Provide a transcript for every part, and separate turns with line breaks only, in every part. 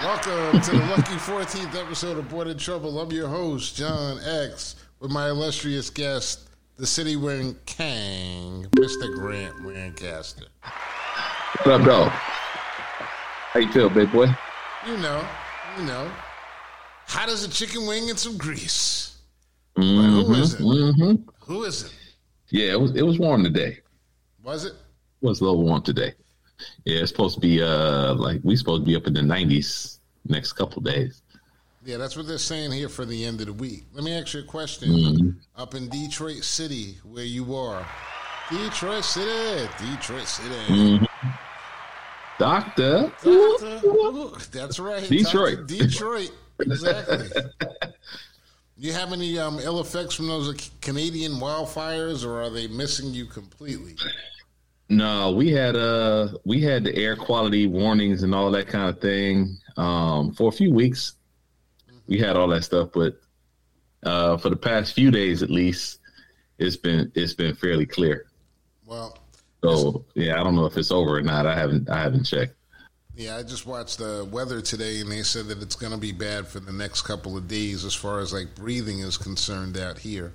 Welcome to the lucky 14th episode of Board in Trouble. I'm your host, John X, with my illustrious guest, the city wearing Kang, Mr. Grant Lancaster.
What up, dog? How you feel, big boy?
You know, you know. Hot as a chicken wing and some grease.
Mm-hmm,
who is it?
Mm-hmm.
Who is it?
Yeah, it was it was warm today.
Was it?
It was a little warm today. Yeah, it's supposed to be uh like we supposed to be up in the nineties next couple days.
Yeah, that's what they're saying here for the end of the week. Let me ask you a question.
Mm-hmm.
Up in Detroit City, where you are, Detroit City, Detroit City.
Mm-hmm. Doctor.
Doctor, ooh, that's right.
Detroit.
Doctor Detroit. Exactly. you have any um, ill effects from those Canadian wildfires, or are they missing you completely?
No, we had uh we had the air quality warnings and all that kind of thing um for a few weeks. We had all that stuff, but uh for the past few days at least, it's been it's been fairly clear.
Well,
So yeah, I don't know if it's over or not. I haven't I haven't checked.
yeah, I just watched the weather today, and they said that it's going to be bad for the next couple of days as far as like breathing is concerned out here.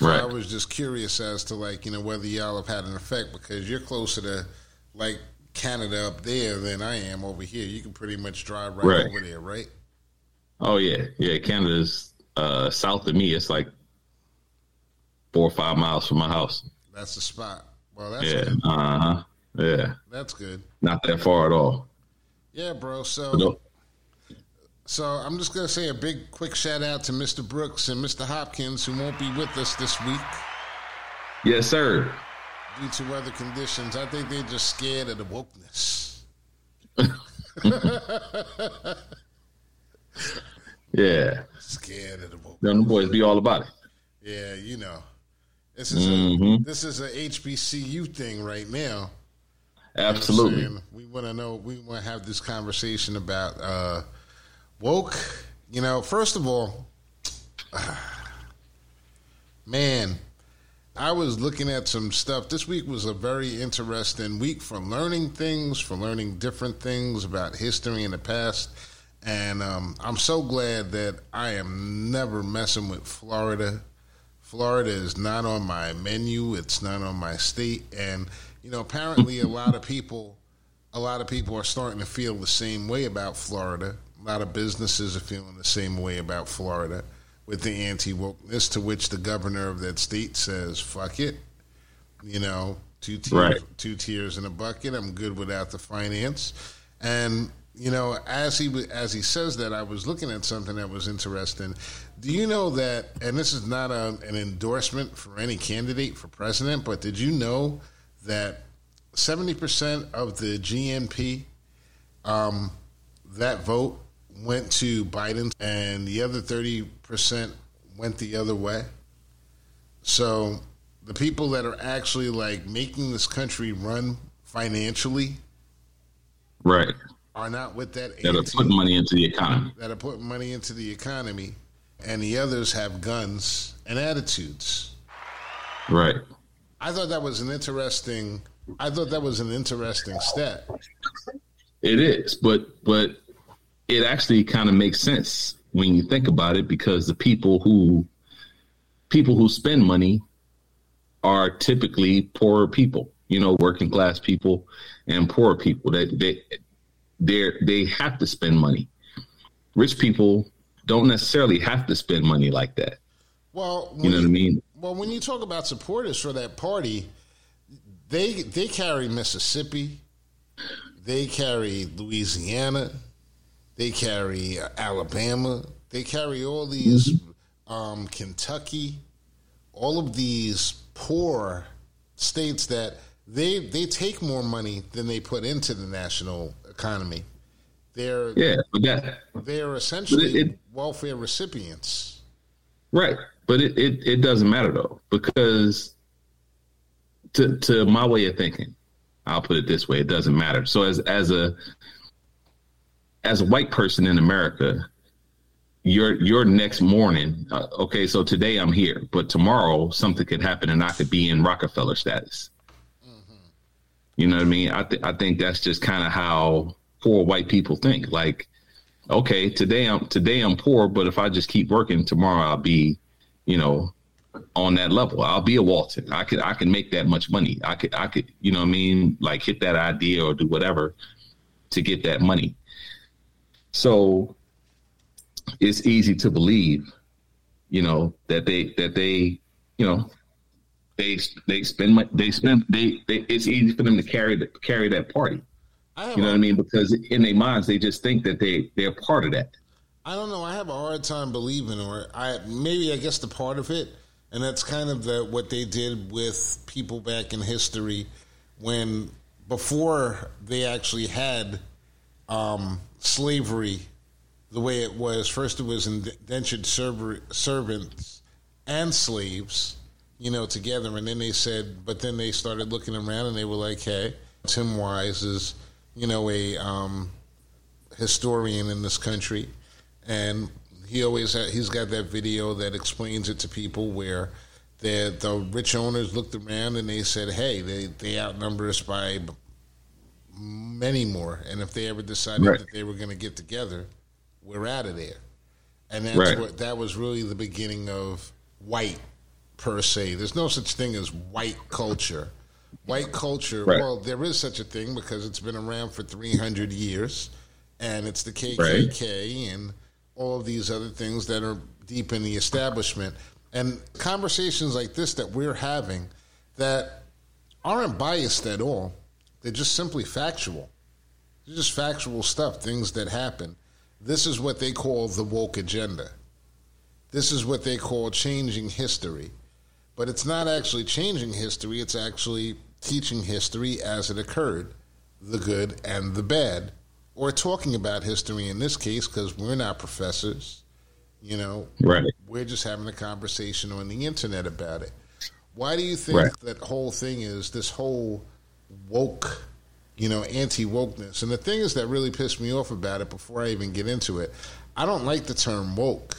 So
Right.
I was just curious as to like you know whether y'all have had an effect because you're closer to like Canada up there than I am over here. You can pretty much drive right,
Right.
over there, right?
Oh yeah, yeah. Canada's uh, south of me. It's like four or five miles from my house.
That's the spot. Well, that's
Yeah,
good.
uh huh. Yeah,
That's good.
not that far at all.
Yeah, bro. So, so I'm just gonna say a big, quick shout out to Mr. Brooks and Mr. Hopkins who won't be with us this week
Yes, sir.
due to weather conditions. I think they're just scared of the wokeness.
Yeah,
Scared of the wokeness.
them boys be all about it.
Yeah, you know. This is a,
Mhm.
this is a HBCU thing right now. You know
Absolutely.
We want to know. We want to have this conversation about uh, woke. You know, first of all, man, I was looking at some stuff. This week was a very interesting week for learning things, for learning different things about history in the past. And um, I'm so glad that I am never messing with Florida. Florida is not on my menu. It's not on my state. And you know, apparently, a lot of people, a lot of people are starting to feel the same way about Florida. A lot of businesses are feeling the same way about Florida with the anti wokeness. To which the governor of that state says, "Fuck it," you know, two tiers,
Right.
two tiers in a bucket. I'm good without the finance. And you know, as he as he says that, I was looking at something that was interesting. Do you know that? And this is not a, an endorsement for any candidate for president, but did you know that seventy percent of the GNP, um, that vote went to Biden, and the other thirty percent went the other way. So the people that are actually like making this country run financially
Right.
are not with that
That are putting money into the economy.
that are putting money into the economy, and the others have guns and attitudes.
Right.
I thought that was an interesting. I thought that was an interesting stat.
It is, but but it actually kind of makes sense when you think about it because the people who people who spend money are typically poorer people, you know, working class people and poor people that they they they have to spend money. Rich people don't necessarily have to spend money like that.
Well,
You know what I mean?
Well, when you talk about supporters for that party, they they carry Mississippi, they carry Louisiana, they carry Alabama, they carry all these um, Kentucky, all of these poor states that they they take more money than they put into the national economy. They're
Yeah, but that
they're essentially
it-
welfare recipients.
Right. But it, it, it doesn't matter though, because to to my way of thinking, I'll put it this way, it doesn't matter. So as as a as a white person in America, your your next morning, uh, okay, so today I'm here, but tomorrow something could happen and I could be in Rockefeller status. You know what I mean? I th- I think that's just kind of how poor white people think. Like okay, today I'm today I'm poor, but if I just keep working, tomorrow I'll be, you know, on that level. I'll be a Walton. I could I can make that much money. I could I could you know what I mean like hit that idea or do whatever to get that money. So it's easy to believe, you know, that they that they you know they they spend they spend they, they it's easy for them to carry the, carry that party. You know what I mean? Because in their minds they just think that they they're part of that.
I don't know. I have a hard time believing, or I maybe I guess the part of it and that's kind of the, what they did with people back in history when before they actually had um, slavery the way it was. First, it was indentured server, servants and slaves, you know, together. And then they said, but then they started looking around and they were like, hey, Tim Wise is, you know, a um, historian in this country. And he always he's got that video that explains it to people where the the rich owners looked around and they said, "Hey, they they outnumber us by many more, and if they ever decided right. that they were going to get together, we're out of there." And that's right. what that was really the beginning of white per se. There's no such thing as white culture. White culture, right. well, there is such a thing because it's been around for 300 years, and it's the KKK and all of these other things that are deep in the establishment. And conversations like this that we're having that aren't biased at all, they're just simply factual. They're just factual stuff, things that happen. This is what they call the woke agenda. This is what they call changing history. But it's not actually changing history, it's actually teaching history as it occurred, the good and the bad or talking about history in this case because we're not professors. You know,
right?
We're just having a conversation on the internet about it. Why do you think right. that whole thing is this whole woke, you know, anti wokeness? And the thing is that really pissed me off about it before I even get into it. I don't like the term woke,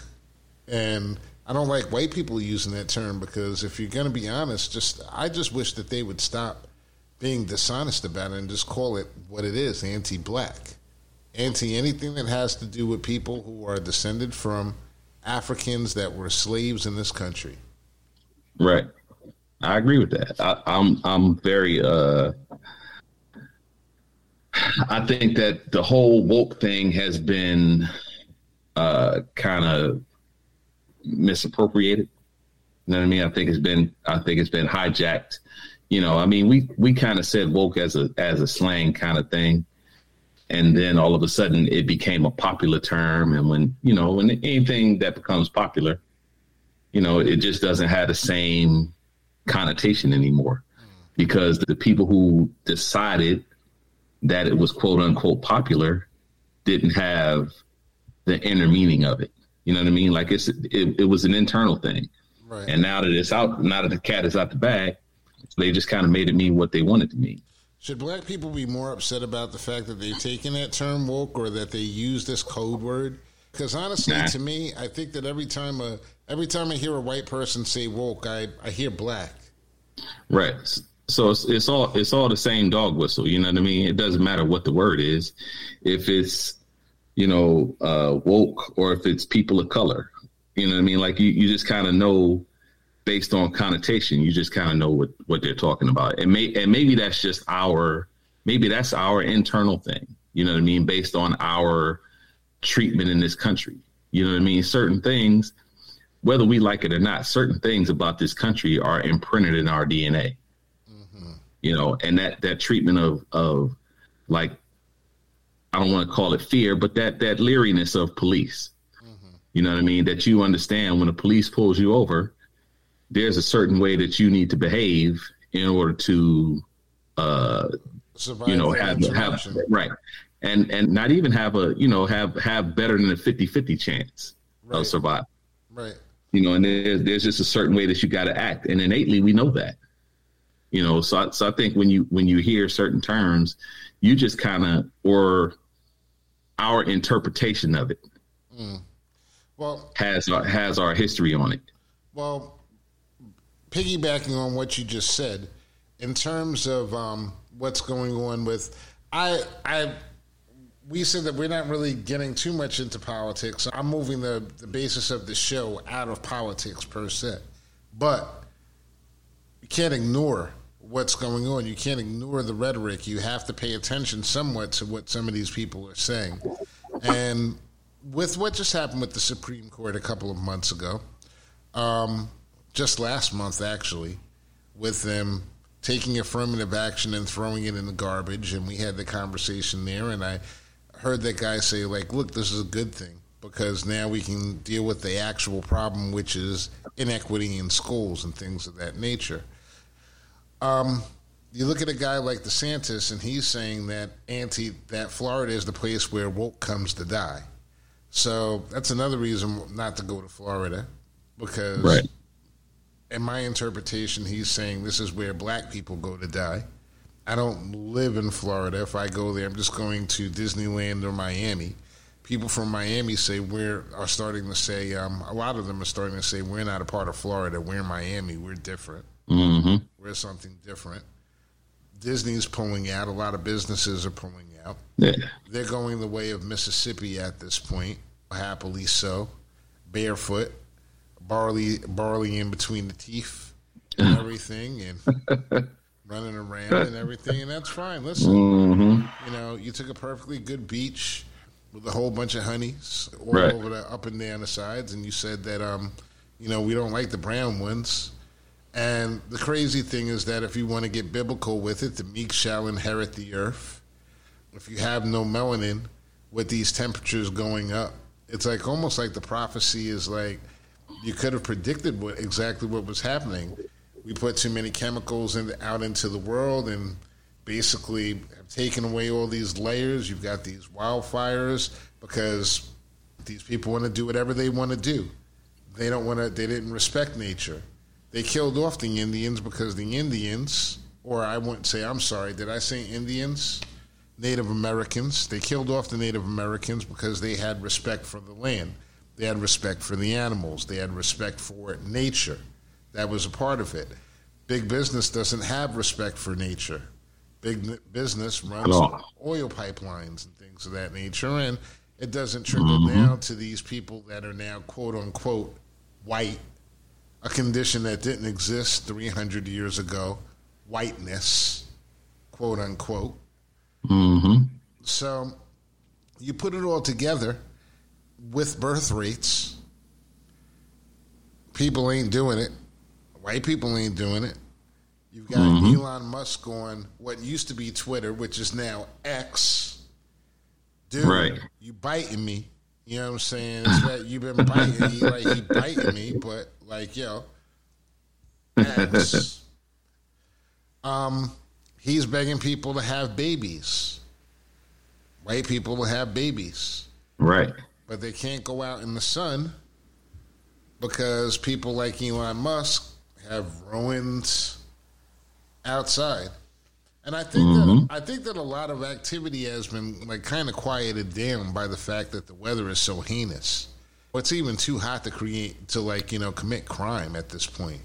and I don't like white people using that term because if you're going to be honest, just I just wish that they would stop being dishonest about it and just call it what it is, anti-black anti anything that has to do with people who are descended from Africans that were slaves in this country.
Right. I agree with that. I, I'm I'm very uh I think that the whole woke thing has been uh kind of misappropriated. You know what I mean? I think it's been I think it's been hijacked. You know, I mean we we kind of said woke as a as a slang kind of thing and then all of a sudden it became a popular term and when you know when anything that becomes popular you know it just doesn't have the same connotation anymore because the people who decided that it was quote unquote popular didn't have the inner meaning of it you know what i mean like it's it, it was an internal thing right. and now that it's out now that the cat is out the bag they just kind of made it mean what they wanted to mean
should black people be more upset about the fact that they've taken that term woke or that they use this code word? Because honestly, nah. to me, I think that every time a every time I hear a white person say woke, I, I hear black.
Right. So it's, it's all it's all the same dog whistle. You know what I mean? It doesn't matter what the word is, if it's you know uh, woke or if it's people of color. You know what I mean? Like you, you just kind of know based on connotation, you just kind of know what what they're talking about. And may and maybe that's just our maybe that's our internal thing. You know what I mean? Based on our treatment in this country. You know what I mean? Certain things, whether we like it or not, certain things about this country are imprinted in our DNA. Mm-hmm. You know, and that that treatment of of like I don't want to call it fear, but that that leeriness of police. Mm-hmm. You know what I mean? That you understand when the police pulls you over, there's a certain way that you need to behave in order to uh Survive you know have have right and and not even have a you know have have better than a 50-50 chance right. of survival
right
you know and there's there's just a certain way that you got to act and innately we know that you know so I, so I think when you when you hear certain terms you just kind of or our interpretation of it mm.
well
has our, has our history on it
well piggybacking on what you just said, in terms of um, what's going on with, I, I, we said that we're not really getting too much into politics. I'm moving the, the basis of the show out of politics per se. But you can't ignore what's going on. You can't ignore the rhetoric. You have to pay attention somewhat to what some of these people are saying. And with what just happened with the Supreme Court a couple of months ago, um, just last month actually, with them taking affirmative action and throwing it in the garbage, and we had the conversation there, and I heard that guy say, like, look, this is a good thing because now we can deal with the actual problem, which is inequity in schools and things of that nature. Um, you look at a guy like DeSantis, and he's saying that anti that Florida is the place where woke comes to die. So that's another reason not to go to Florida because,
Right.
in my interpretation, he's saying this is where black people go to die. I don't live in Florida. If I go there, I'm just going to Disneyland or Miami. People from Miami say we're are starting to say um, a lot of them are starting to say we're not a part of Florida. We're in Miami. We're different.
hmm
We're something different. Disney's pulling out. A lot of businesses are pulling out.
Yeah.
They're going the way of Mississippi at this point, happily so. Barefoot, barley, barley in between the teeth, and everything, and running around and everything, and that's fine. Listen,
hmm
you know, you took a perfectly good beach with a whole bunch of honeys all
Right.
over the up and down the sides, and you said that, um, you know, we don't like the brown ones. And the crazy thing is that if you want to get biblical with it, the meek shall inherit the earth. If you have no melanin with these temperatures going up, it's like almost like the prophecy is like you could have predicted what exactly what was happening. We put too many chemicals in, out into the world and basically have taken away all these layers. You've got these wildfires because these people want to do whatever they want to do. They don't want to. They didn't respect nature. They killed off the Indians because the Indians, or I wouldn't say. I'm sorry. Did I say Indians? Native Americans. They killed off the Native Americans because they had respect for the land. They had respect for the animals. They had respect for nature. That was a part of it. Big business doesn't have respect for nature. Big business runs oil pipelines and things of that nature, and it doesn't trickle down to these people that are now quote unquote white, a condition that didn't exist 300 years ago, whiteness, quote unquote.
hmm
So you put it all together with birth rates. People ain't doing it. White people ain't doing it. You've got Elon Musk on what used to be Twitter, which is now X. Dude,
Right.
you biting me. You know what I'm saying? That you've been biting me, like he biting me, but like yo, X. um, he's begging people to have babies. White people to have babies,
Right.
but they can't go out in the sun because people like Elon Musk have ruins outside. And I think that mm-hmm. I think that a lot of activity has been like kind of quieted down by the fact that the weather is so heinous. It's even too hot to create to like you know commit crime at this point.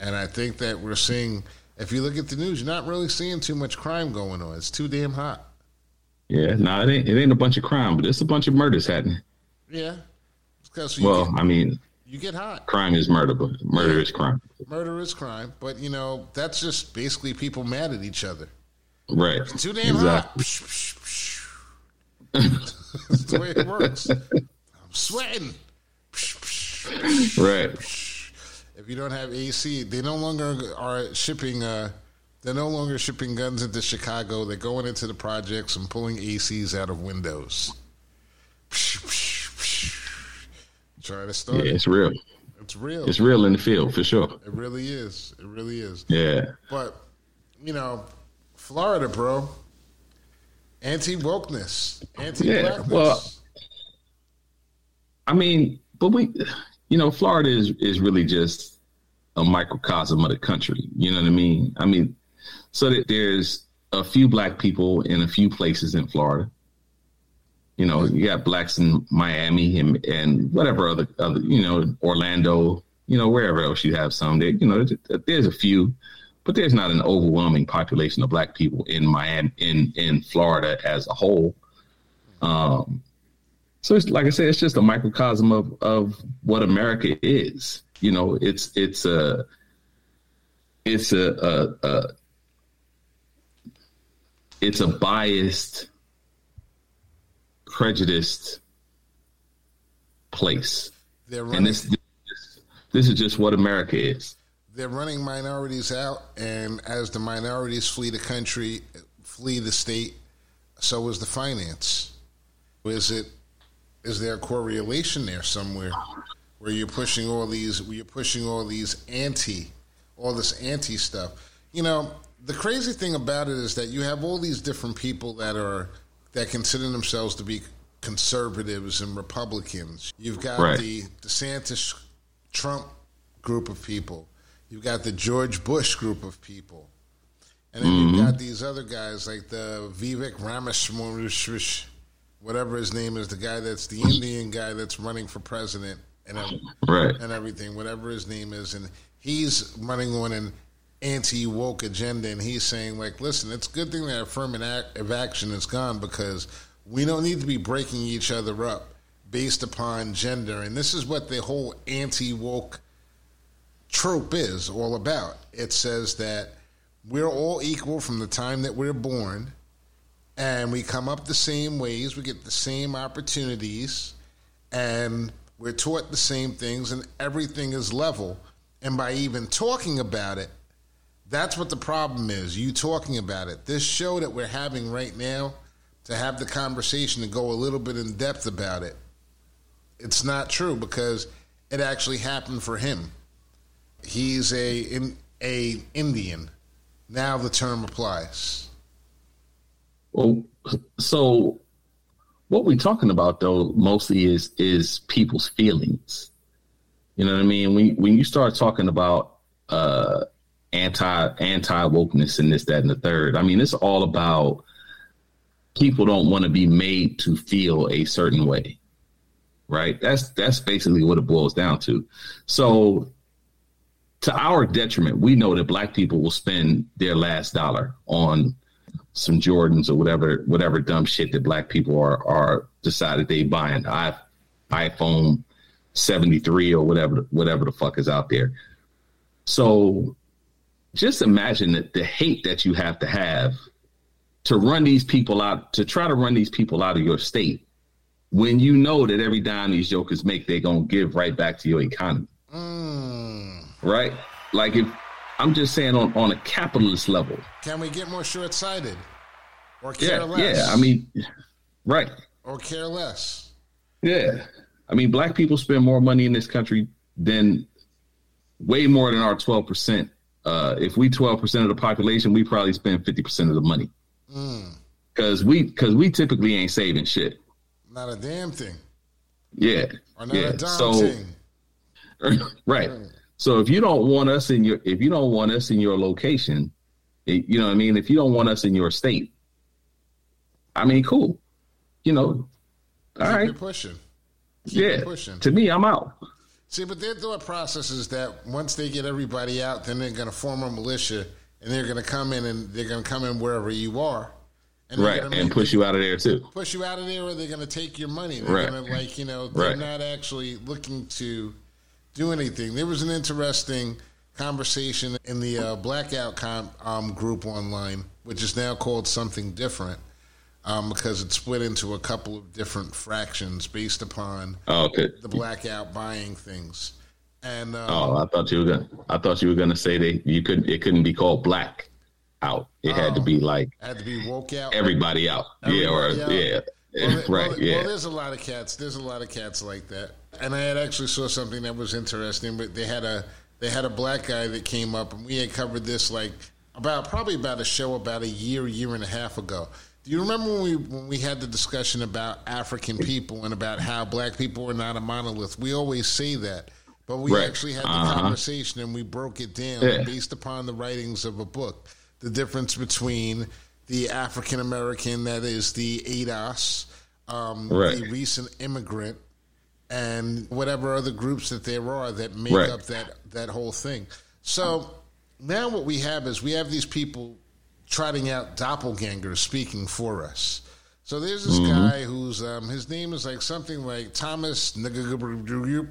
And I think that we're seeing. If you look at the news, you're not really seeing too much crime going on. It's too damn hot.
Yeah. No, it ain't. It ain't a bunch of crime, but it's a bunch of murders happening.
Yeah, because
Well, I mean,
you get hot.
crime is murder, but murder is crime.
Murder is crime, but you know that's just basically people mad at each other.
Right.
It's too damn hot. Psh, psh. That's the way it works. I'm sweating.
Right.
If you don't have AC, they no longer are shipping. Uh, they're no longer shipping guns into Chicago. They're going into the projects and pulling ACs out of windows. Psh, psh, psh. Try to start
Yeah, it's real.
It's real.
It's real in the field for sure.
It really is. It really is.
Yeah.
But you know, Florida, bro, anti wokeness, anti blackness.
Yeah, well- I mean, but we, you know, Florida is is really just a microcosm of the country. You know what I mean? I mean, so that there's a few black people in a few places in Florida. You know, you got blacks in Miami and and whatever other other you know Orlando. You know, wherever else you have some. There, you know, there's- there's a few, but there's not an overwhelming population of black people in Miami, in in Florida as a whole. Um, so it's like I said, it's just a microcosm of of what America is. You know, it's it's a it's a, a, a it's a biased, prejudiced place. Running, and this, this this is just what America is.
They're running minorities out, and as the minorities flee the country, flee the state, so is the finance. Is it? Is there a correlation there somewhere where you're pushing all these? Where you're pushing all these anti, all this anti stuff? You know, the crazy thing about it is that you have all these different people that are that consider themselves to be conservatives and Republicans. You've got right. the DeSantis Trump group of people. You've got the George Bush group of people. And then mm-hmm. you've got these other guys like the Vivek Ramaswamy, whatever his name is, the guy that's the Indian guy that's running for president and, right. and everything, whatever his name is. And he's running on an anti woke agenda. And he's saying, like, listen, it's a good thing that affirmative action is gone because we don't need to be breaking each other up based upon gender. And this is what the whole anti woke trope is all about. It says that we're all equal from the time that we're born and we come up the same ways, we get the same opportunities, and we're taught the same things, and everything is level. And by even talking about it, that's what the problem is. You talking about it. This show that we're having right now to have the conversation to go a little bit in depth about it. It's not true because it actually happened for him. He's a in, a Indian. Now the term applies.
Well, so what we're talking about though mostly is is people's feelings. You know what I mean? When when you start talking about uh, anti anti wokeness and this, that, and the third, I mean it's all about people don't want to be made to feel a certain way. Right? That's that's basically what it boils down to. So to our detriment, we know that black people will spend their last dollar on some Jordans or whatever whatever dumb shit that black people are are decided they buying I, iPhone 73 or whatever whatever the fuck is out there. So just imagine that the hate that you have to have to run these people out, to try to run these people out of your state when you know that every dime these jokers make, they're going to give right back to your economy. Mm. Right? Like if I'm just saying on, on a capitalist level.
Can we get more short sighted? Or care
yeah,
less?
Yeah, I mean, right.
Or care less.
Yeah. I mean, black people spend more money in this country than way more than our 12%. Uh, if we 12% of the population, we probably spend 50% of the money. Because mm. we because we typically ain't saving shit.
Not a damn thing.
Yeah.
Or not
yeah.
a damn so, thing.
right. So if you don't want us in your if you don't want us in your location, you know what I mean. If you don't want us in your state, I mean, cool. You know, all right.
pushing.
Keep yeah. Pushing. To me, I'm out.
See, but their thought process is that once they get everybody out, then they're going to form a militia and they're going to come in and they're going to come in wherever you are.
And right, and push you out of there too.
Push you out of there, or they're going to take your money. They're right. going to like you know they're right. not actually looking to do anything. There was an interesting conversation in the uh, blackout com- um, group online, which is now called something different, um, because it's split into a couple of different fractions based upon
oh, okay.
the blackout buying things. And um,
oh, I thought you were gonna. I thought you were gonna say that you could. It couldn't be called black out. It had to be oh, like
had to be woke out.
Everybody out. Everybody yeah, or out. yeah. Well, right.
Well,
yeah.
Well, there's a lot of cats. There's a lot of cats like that. And I had actually saw something that was interesting. But they had a they had a black guy that came up, and we had covered this like about probably about a show about a year, year and a half ago. Do you remember when we when we had the discussion about African people and about how black people are not a monolith? We always say that. But we right. actually had the uh-huh. conversation and we broke it down yeah. based upon the writings of a book. The difference between the African American, that is the ADOS, um, right. the recent immigrant, and whatever other groups that there are that make right. up that, that whole thing. So now what we have is we have these people trotting out doppelgangers speaking for us. So there's this mm-hmm. guy who's um, his name is like something like Thomas, you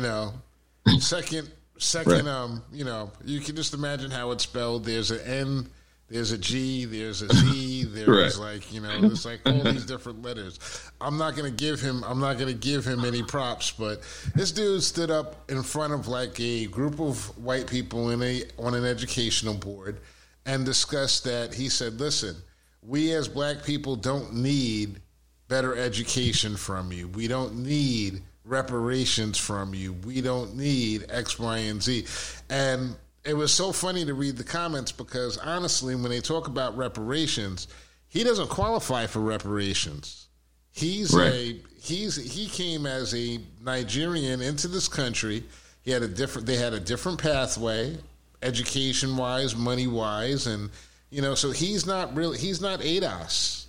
know, second second right. um, you know, you can just imagine how it's spelled. There's an N there's a G, there's a Z, there's right. like you know, there's like all these different letters. I'm not gonna give him, I'm not gonna give him any props, but this dude stood up in front of like a group of white people in a on an educational board and discussed that. He said, "Listen, we as black people don't need better education from you. We don't need." reparations from you. We don't need X, Y, and Z. And it was so funny to read the comments because honestly, when they talk about reparations, he doesn't qualify for reparations. He's right. a he's he came as a Nigerian into this country. He had a different they had a different pathway, education wise, money wise, and you know, so he's not really he's not ADOS.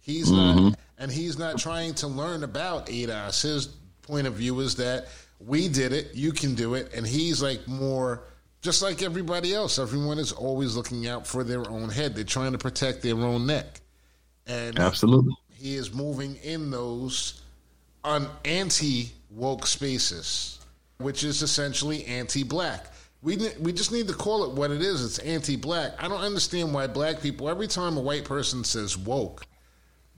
He's mm-hmm. not and he's not trying to learn about ADOS. His point of view is that we did it, you can do it, and he's like more just like everybody else, everyone is always looking out for their own head. They're trying to protect their own neck. And
absolutely,
he is moving in those on anti woke spaces, which is essentially anti black. We, we just need to call it what it is. It's anti black. I don't understand why black people, every time a white person says woke,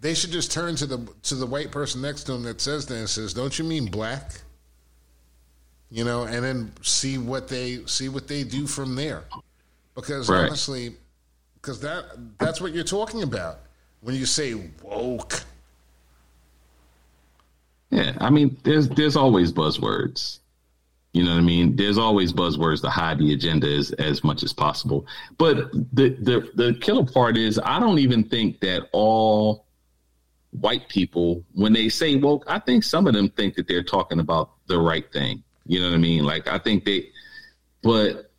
they should just turn to the to the white person next to them that says that and says, Don't you mean black? you know, and then see what they see what they do from there. Because right. honestly, because that that's what you're talking about when you say woke.
Yeah, I mean, there's there's always buzzwords. You know what I mean? There's always buzzwords to hide the agenda as, as much as possible. But the, the the killer part is I don't even think that all white people, when they say woke, I think some of them think that they're talking about the right thing. You know what I mean? Like I think they, but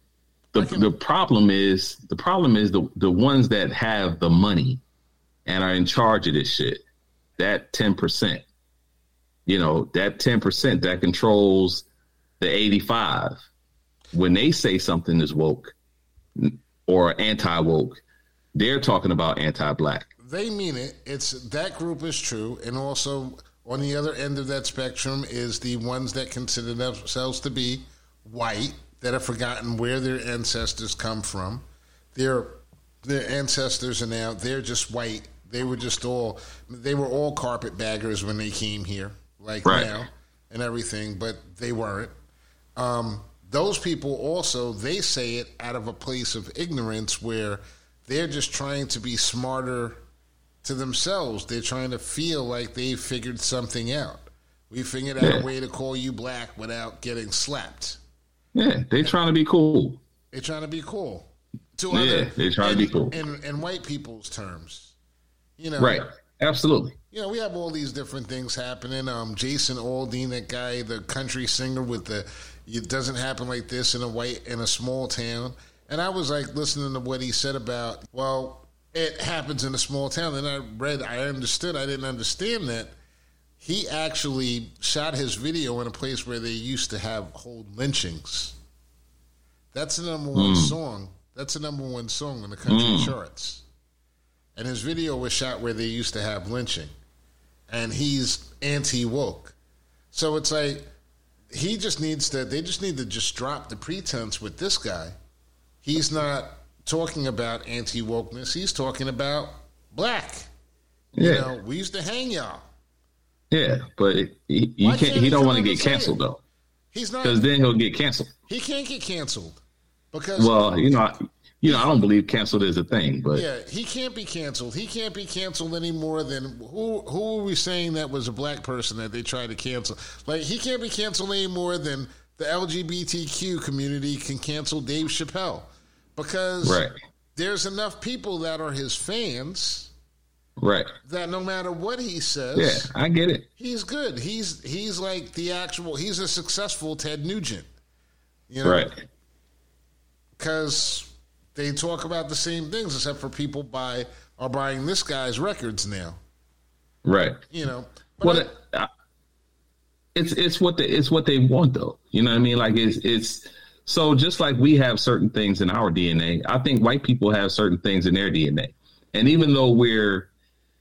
the the problem is the problem is the the ones that have the money and are in charge of this shit. That ten percent, you know, that ten percent that controls the eighty five. When they say something is woke or anti woke, they're talking about anti black.
They mean it. It's that group is true, and also on the other end of that spectrum is the ones that consider themselves to be white, that have forgotten where their ancestors come from. Their their ancestors are now they're just white. They were just all they were all carpetbaggers when they came here, like right. now, and everything, but they weren't. Um, those people also they say it out of a place of ignorance where they're just trying to be smarter to themselves. They're trying to feel like they figured something out. We figured out yeah. a way to call you black without getting slapped.
Yeah, they're trying to be cool.
They're trying to be cool.
To yeah, other, they're trying
in,
to be cool.
In, in white people's terms. You know.
Right. Absolutely.
You know, we have all these different things happening. Um, Jason Aldean, that guy, the country singer with the it doesn't happen like this in a white in a small town. And I was like listening to what he said about, well, it happens in a small town. And I read, I understood, I didn't understand that he actually shot his video in a place where they used to have hold lynchings. That's the number one mm. song. That's the number one song in the country mm. charts. And his video was shot where they used to have lynching. And he's anti woke. So it's like he just needs to they just need to just drop the pretense with this guy. He's not talking about anti wokeness. He's talking about black. Yeah. You know, we used to hang y'all.
Yeah, but he, can't, he don't want to get canceled though.
He's not
because then he'll get canceled.
He can't get canceled because
well, you know, you know, I don't believe canceled is a thing, but
yeah, he can't be canceled. He can't be canceled any more than who? Who are we saying that was a black person that they tried to cancel? Like he can't be canceled any more than the LGBTQ community can cancel Dave Chappelle because right. there's enough people that are his fans.
Right.
That no matter what he says,
yeah, I get it.
He's good. He's he's like the actual. He's a successful Ted Nugent. You know,
right?
Because they talk about the same things, except for people buy are buying this guy's records now.
Right.
You know.
Well, I, it's it's what they it's what they want though. You know what I mean? Like it's it's So just like we have certain things in our DNA, I think white people have certain things in their DNA. And even though we're,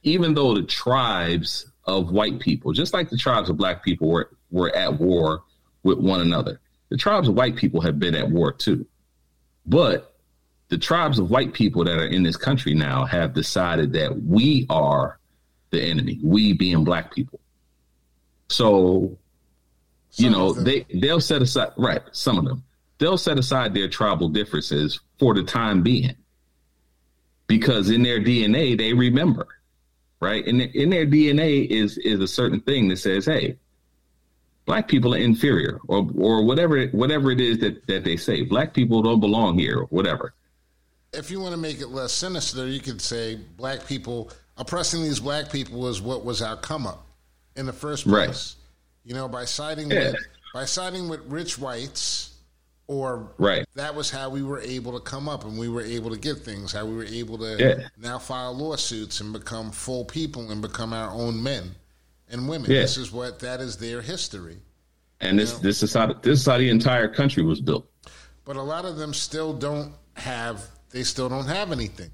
even though the tribes of white people, just like the tribes of black people were, were at war with one another, the tribes of white people have been at war too. But the tribes of white people that are in this country now have decided that we are the enemy, we being black people. So, some you know, they they'll set aside right, some of them. They'll set aside their tribal differences for the time being. Because in their DNA they remember. Right? In in their DNA is is a certain thing that says, "Hey, black people are inferior or or whatever whatever it is that that they say. Black people don't belong here or whatever."
If you want to make it less sinister, you could say black people oppressing these black people was what was our come up in the first place. Right. You know, by siding yeah. with by siding with rich whites, or
right.
that was how we were able to come up and we were able to get things. How we were able to yeah. now file lawsuits and become full people and become our own men and women. Yeah. This is what that is their history.
And this know? this is how this is how the entire country was built.
But a lot of them still don't have. They still don't have anything.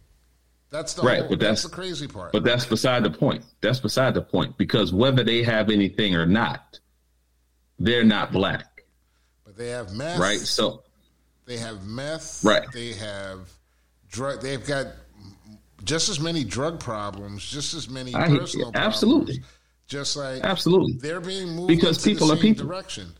That's the
right,
whole,
but that's,
that's, the crazy part.
But that's beside the point. That's beside the point because whether they have anything or not, they're not black.
But they have meth,
right? So
they have meth,
right?
They have drug. They've got just as many drug problems, just as many I, personal
absolutely.
Problems, just like
absolutely,
they're being moved
because people are people.
Direction.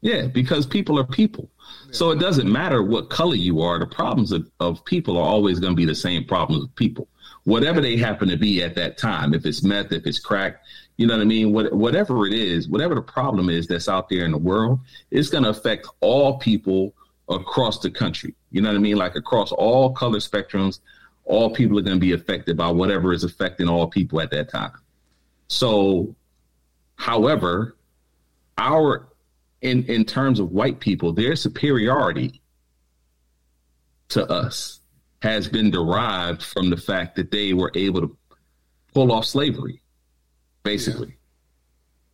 Yeah, because people are people. Yeah. So it doesn't matter what color you are. The problems of, of people are always going to be the same problems of people, whatever they happen to be at that time. If it's meth, if it's crack, you know what I mean? What, whatever it is, whatever the problem is that's out there in the world, it's going to affect all people across the country. You know what I mean? Like across all color spectrums, all people are going to be affected by whatever is affecting all people at that time. So, however, our in in terms of white people, their superiority to us has been derived from the fact that they were able to pull off slavery, basically,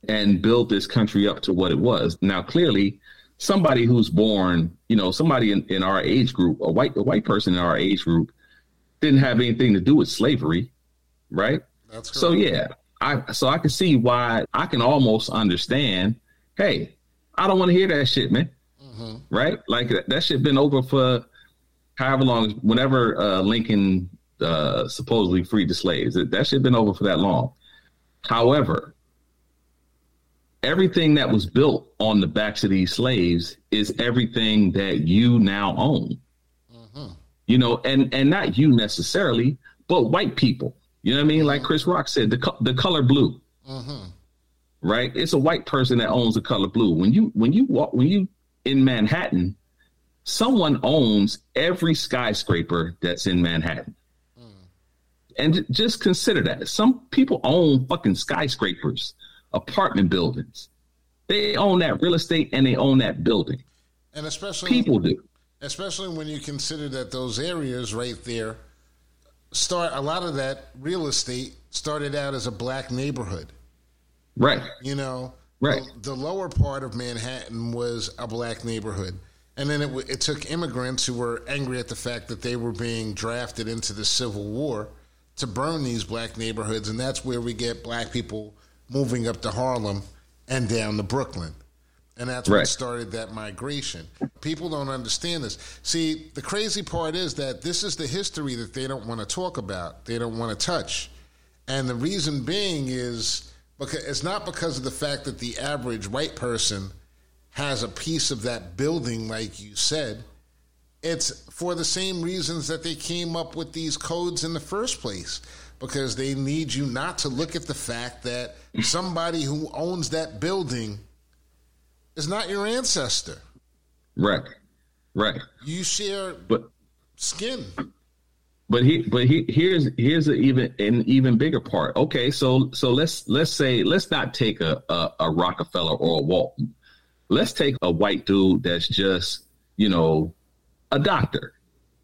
yeah. and build this country up to what it was. Now, clearly, somebody who's born, you know, somebody in, in our age group, a white a white person in our age group, didn't have anything to do with slavery, right?
That's
so yeah, I so I can see why I can almost understand. Hey, I don't want to hear that shit, man. Mm-hmm. Right? Like that shit been over for however long. Whenever uh, Lincoln uh, supposedly freed the slaves, that shit been over for that long. However, everything that was built on the backs of these slaves is everything that you now own. Mm-hmm. You know, and and not you necessarily, but white people. You know what I mean? Like mm-hmm. Chris Rock said, the the color blue. Mm-hmm right? It's a white person that owns the color blue. When you when you walk when you in Manhattan, someone owns every skyscraper that's in Manhattan. Mm. And just consider that. Some people own fucking skyscrapers, apartment buildings. They own that real estate and they own that building.
And especially
people do.
Especially when you consider that those areas right there start a lot of that real estate started out as a black neighborhood.
Right.
You know,
right.
The, the, lower part of Manhattan was a black neighborhood. And then it, it took immigrants who were angry at the fact that they were being drafted into the Civil War to burn these black neighborhoods. And that's where we get black people moving up to Harlem and down to Brooklyn. And that's right. what started that migration. People don't understand this. See, the crazy part is that this is the history that they don't want to talk about, they don't want to touch. And the reason being is because it's not because of the fact that the average white person has a piece of that building, like you said. It's for the same reasons that they came up with these codes in the first place, because they need you not to look at the fact that somebody who owns that building is not your ancestor.
Right. Right.
You share
but
skin.
But he, but he, here's here's an even an even bigger part. Okay, so so let's let's say let's not take a, a, a Rockefeller or a Walton. Let's take a white dude that's just you know a doctor.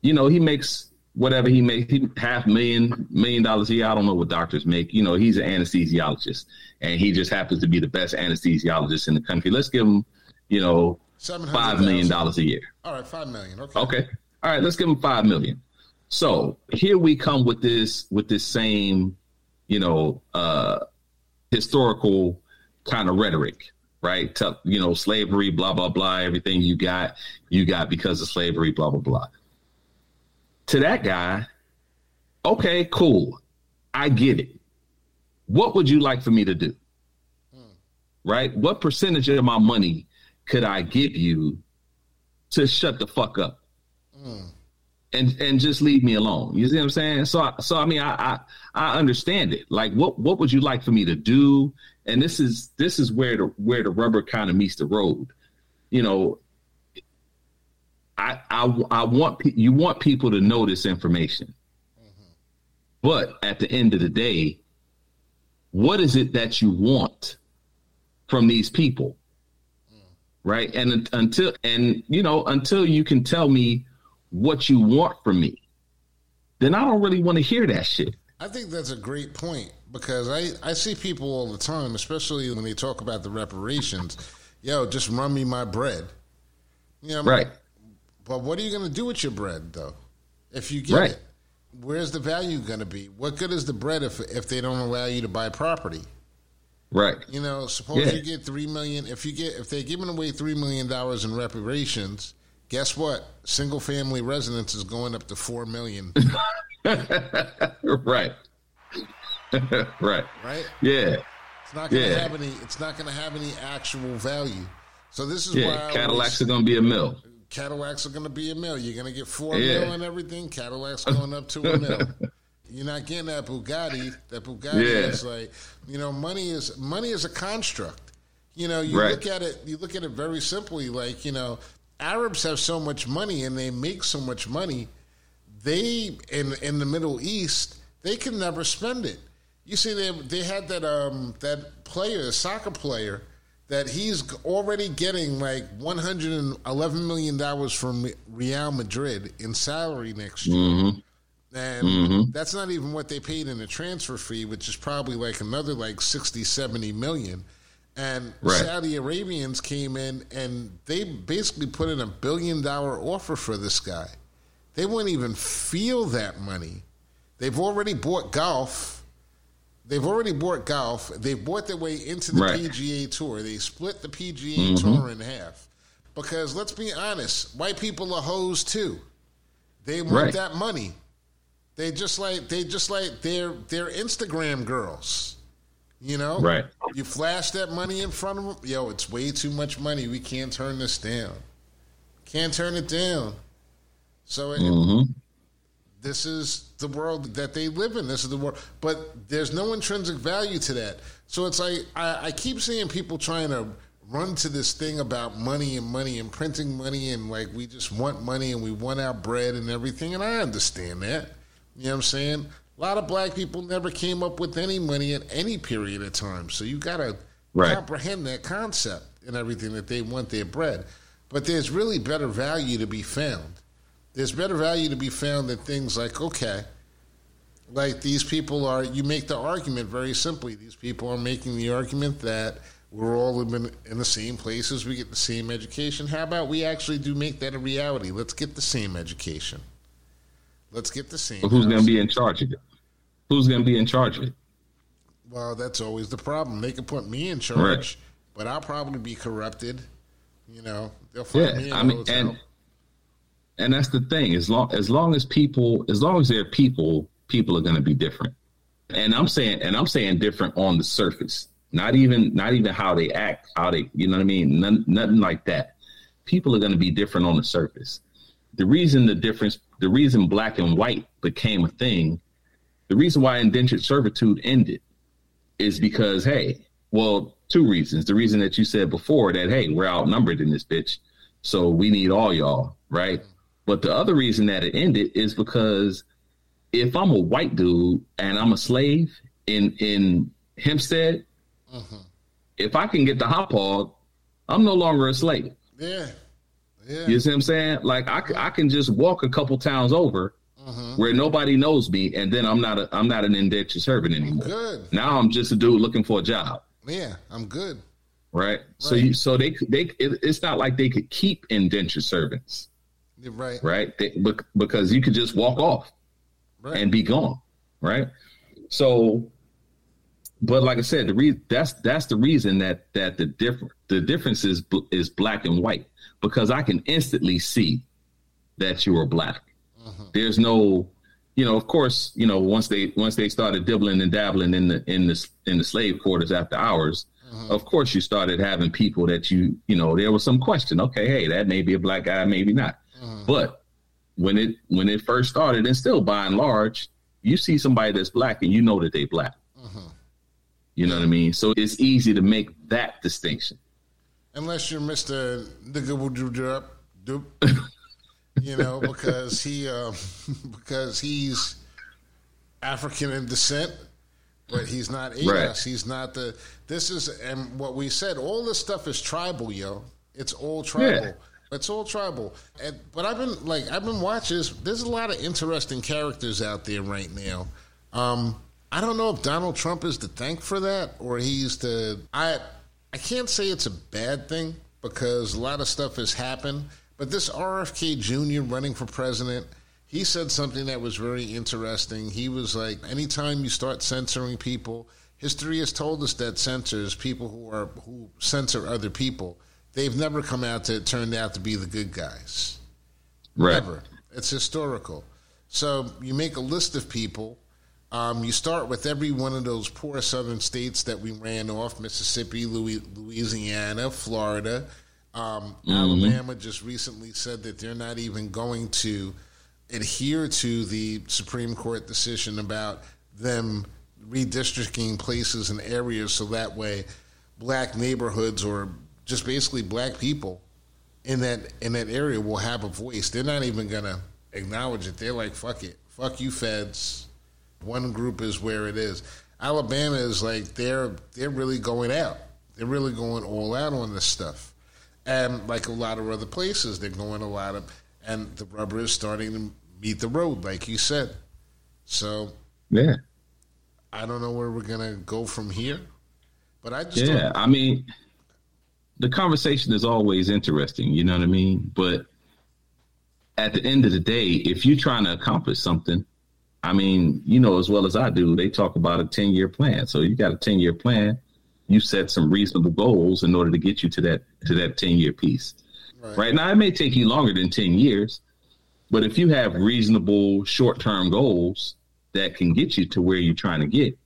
You know he makes whatever he makes, he half million million dollars a year. I don't know what doctors make. You know he's an anesthesiologist, and he just happens to be the best anesthesiologist in the country. Let's give him you know five million dollars a year.
All right, five million. Okay.
Okay. All right, let's give him five million. So here we come with this with this same, you know, uh historical kind of rhetoric, right? Tell, you know, slavery, blah blah blah, everything you got, you got because of slavery, blah blah blah. To that guy, okay, cool. I get it. What would you like for me to do? Hmm. Right? What percentage of my money could I give you to shut the fuck up? Hmm. And and just leave me alone. You see what I'm saying? So so I mean I, I I understand it. Like what what would you like for me to do? And this is this is where the where the rubber kind of meets the road. You know, I I I want you want people to know this information. Mm-hmm. But at the end of the day, what is it that you want from these people? Mm. Right. And until, and you know, until you can tell me what you want from me, then I don't really want to hear that shit.
I think that's a great point because I, I see people all the time, especially when they talk about the reparations. Yo, just run me my bread.
You know, right.
But what are you going to do with your bread, though? If you get right. it, where's the value going to be? What good is the bread if if they don't allow you to buy property?
Right.
You know, suppose yeah. you get three million. If you get if they're giving away three million dollars in reparations, guess what? Single family residence is going up to four million.
right. right.
Right.
Yeah.
It's not going to yeah. have any. It's not going to have any actual value. So this is
yeah, why Cadillacs always, are going to be a mill.
Cadillacs are going to be a mill. You're going to get four yeah. mil and everything. Cadillacs going up to a mill. You're not getting that Bugatti. That Bugatti yeah. is like, you know, money is money is a construct. You know, you right. look at it. You look at it very simply. Like, you know, Arabs have so much money and they make so much money. They in in the Middle East, they can never spend it. You see, they they had that um that player, the soccer player that he's already getting like 111 million dollars from Real Madrid in salary next year. Mm-hmm. And mm-hmm. that's not even what they paid in the transfer fee, which is probably like another like 60, 70 million. And right. Saudi Arabians came in and they basically put in a billion dollar offer for this guy. They wouldn't even feel that money. They've already bought golf They've already bought golf. They've bought their way into the right. PGA Tour. They split the PGA mm-hmm. Tour in half. Because let's be honest, white people are hoes too. They want right. that money. They just like they just like they're they're Instagram girls. You know,
right?
You flash that money in front of them. Yo, it's way too much money. We can't turn this down. Can't turn it down. So it, mm-hmm this is the world that they live in. This is the world, but there's no intrinsic value to that. So it's like I, I, keep seeing people trying to run to this thing about money and money and printing money and like we just want money and we want our bread and everything. And I understand that. You know what I'm saying? A lot of black people never came up with any money at any period of time. So you got to right. comprehend that concept and everything that they want their bread. But there's really better value to be found there's better value to be found than things like, okay, like these people are, you make the argument very simply. These people are making the argument that we're all in, in the same places, we get the same education. How about we actually do make that a reality? Let's get the same education. Let's get the same.
But who's going to be in charge of it? Who's going to be in charge of it?
Well, that's always the problem. They can put me in charge, right. but I'll probably be corrupted. You know, they'll find yeah, me in I mean,
and and that's the thing. As long as long as people, as long as there are people, people are going to be different. And I'm saying, and I'm saying different on the surface. Not even, not even how they act, how they, you know what I mean? None, nothing like that. People are going to be different on the surface. The reason the difference, the reason black and white became a thing, the reason why indentured servitude ended, is because hey, well, two reasons. The reason that you said before that hey, we're outnumbered in this bitch, so we need all y'all, right? But the other reason that it ended is because if I'm a white dude and I'm a slave in in Hempstead, mm-hmm. if I can get the hop hog, I'm no longer a slave.
Yeah.
Yeah. You see what I'm saying? Like I, I can just walk a couple towns over mm-hmm. where nobody knows me, and then I'm not a I'm not an indentured servant anymore.
good.
Now I'm just a dude looking for a job.
Yeah, I'm good.
right? right. So you, so they they it, it's not like they could keep indentured servants,
right?
Right, they, because you could just walk off right. and be gone, right? So, but like I said, the reason that's that's the reason that that the different the difference is is black and white because I can instantly see that you are black. Mm-hmm. There's no you know, of course, you know, once they once they started dibbling and dabbling in the in the in the slave quarters after hours, uh-huh. of course, you started having people that you you know there was some question. Okay, hey, that may be a black guy, maybe not. Uh-huh. But when it when it first started, and still by and large, you see somebody that's black and you know that they black. Uh-huh. You know what I mean? So it's easy to make that distinction.
Unless you're Mister you know, because he uh, because he's African in descent, but he's not ADOS. Right. He's not the. This is and what we said. All this stuff is tribal, yo. It's all tribal. Yeah. It's all tribal. And, but I've been like I've been watching. There's a lot of interesting characters out there right now. Um, I don't know if Donald Trump is to thank for that or he's the. I I can't say it's a bad thing because a lot of stuff has happened. But this RFK Jr. running for president, he said something that was very interesting. He was like, anytime you start censoring people, history has told us that censors, people who are who censor other people, they've never come out to turn out to be the good guys.
Right.
Never. It's historical. So you make a list of people. Um, you start with every one of those poor southern states that we ran off Mississippi, Louisiana, Florida, um, mm-hmm. Alabama just recently said that they're not even going to adhere to the Supreme Court decision about them redistricting places and areas so that way black neighborhoods or just basically black people in that in that area will have a voice. They're not even gonna acknowledge it. They're like, fuck it. Fuck you feds. One group is where it is. Alabama is like they're they're really going out. They're really going all out on this stuff. And like a lot of other places, they're going a lot of, and the rubber is starting to meet the road, like you said. So,
yeah,
I don't know where we're gonna go from here, but I just
yeah, I mean, the conversation is always interesting. You know what I mean? But at the end of the day, if you're trying to accomplish something, I mean, you know as well as I do, they talk about a 10 year plan. So you got a 10 year plan you set some reasonable goals in order to get you to that to that 10 year piece. Right. right now, it may take you longer than 10 years, but if you have reasonable short term goals that can get you to where you're trying to get,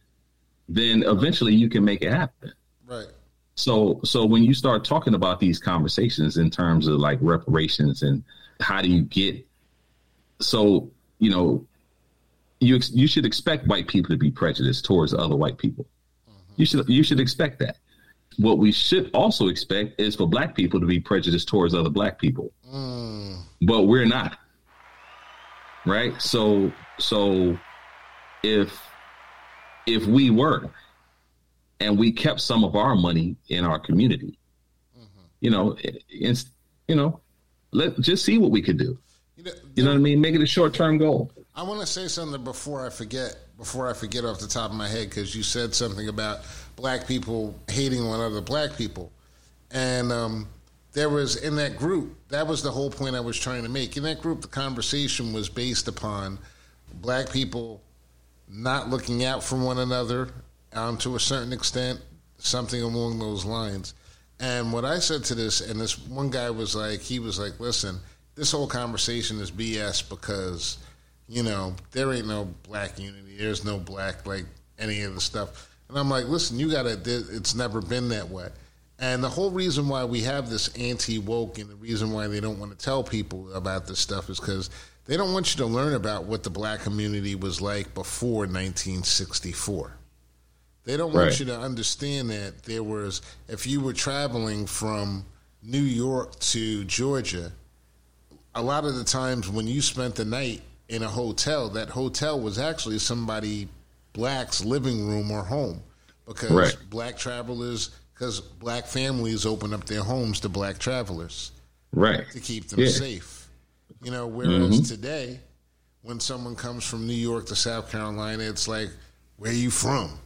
then eventually you can make it happen.
Right.
So, so when you start talking about these conversations in terms of like reparations and how do you get, so you know, you you should expect white people to be prejudiced towards other white people. You should you should expect that. What we should also expect is for black people to be prejudiced towards other black people. Mm. But we're not. Right? So so if if we were and we kept some of our money in our community, mm-hmm. you know, it's, you know, let just see what we could do. You know, you know what I mean? Make it a short term goal.
I want to say something before I forget before I forget off the top of my head because you said something about black people hating on other black people, and um, there was in that group that was the whole point I was trying to make. In that group, the conversation was based upon black people not looking out for one another um, to a certain extent, something along those lines. And what I said to this, and this one guy was like, he was like, listen, this whole conversation is BS because you know, there ain't no black unity. There's no black like any of the stuff. And I'm like, listen, you gotta. It's never been that way. And the whole reason why we have this anti woke and the reason why they don't want to tell people about this stuff is because they don't want you to learn about what the black community was like before 1964. They don't want right. you to understand that there was, if you were traveling from New York to Georgia, a lot of the times when you spent the night in a hotel, that hotel was actually somebody black's living room or home because right. black travelers, because black families open up their homes to black travelers,
right,
to keep them yeah. safe. You know, whereas mm-hmm. today, when someone comes from New York to South Carolina, it's like, where are you from?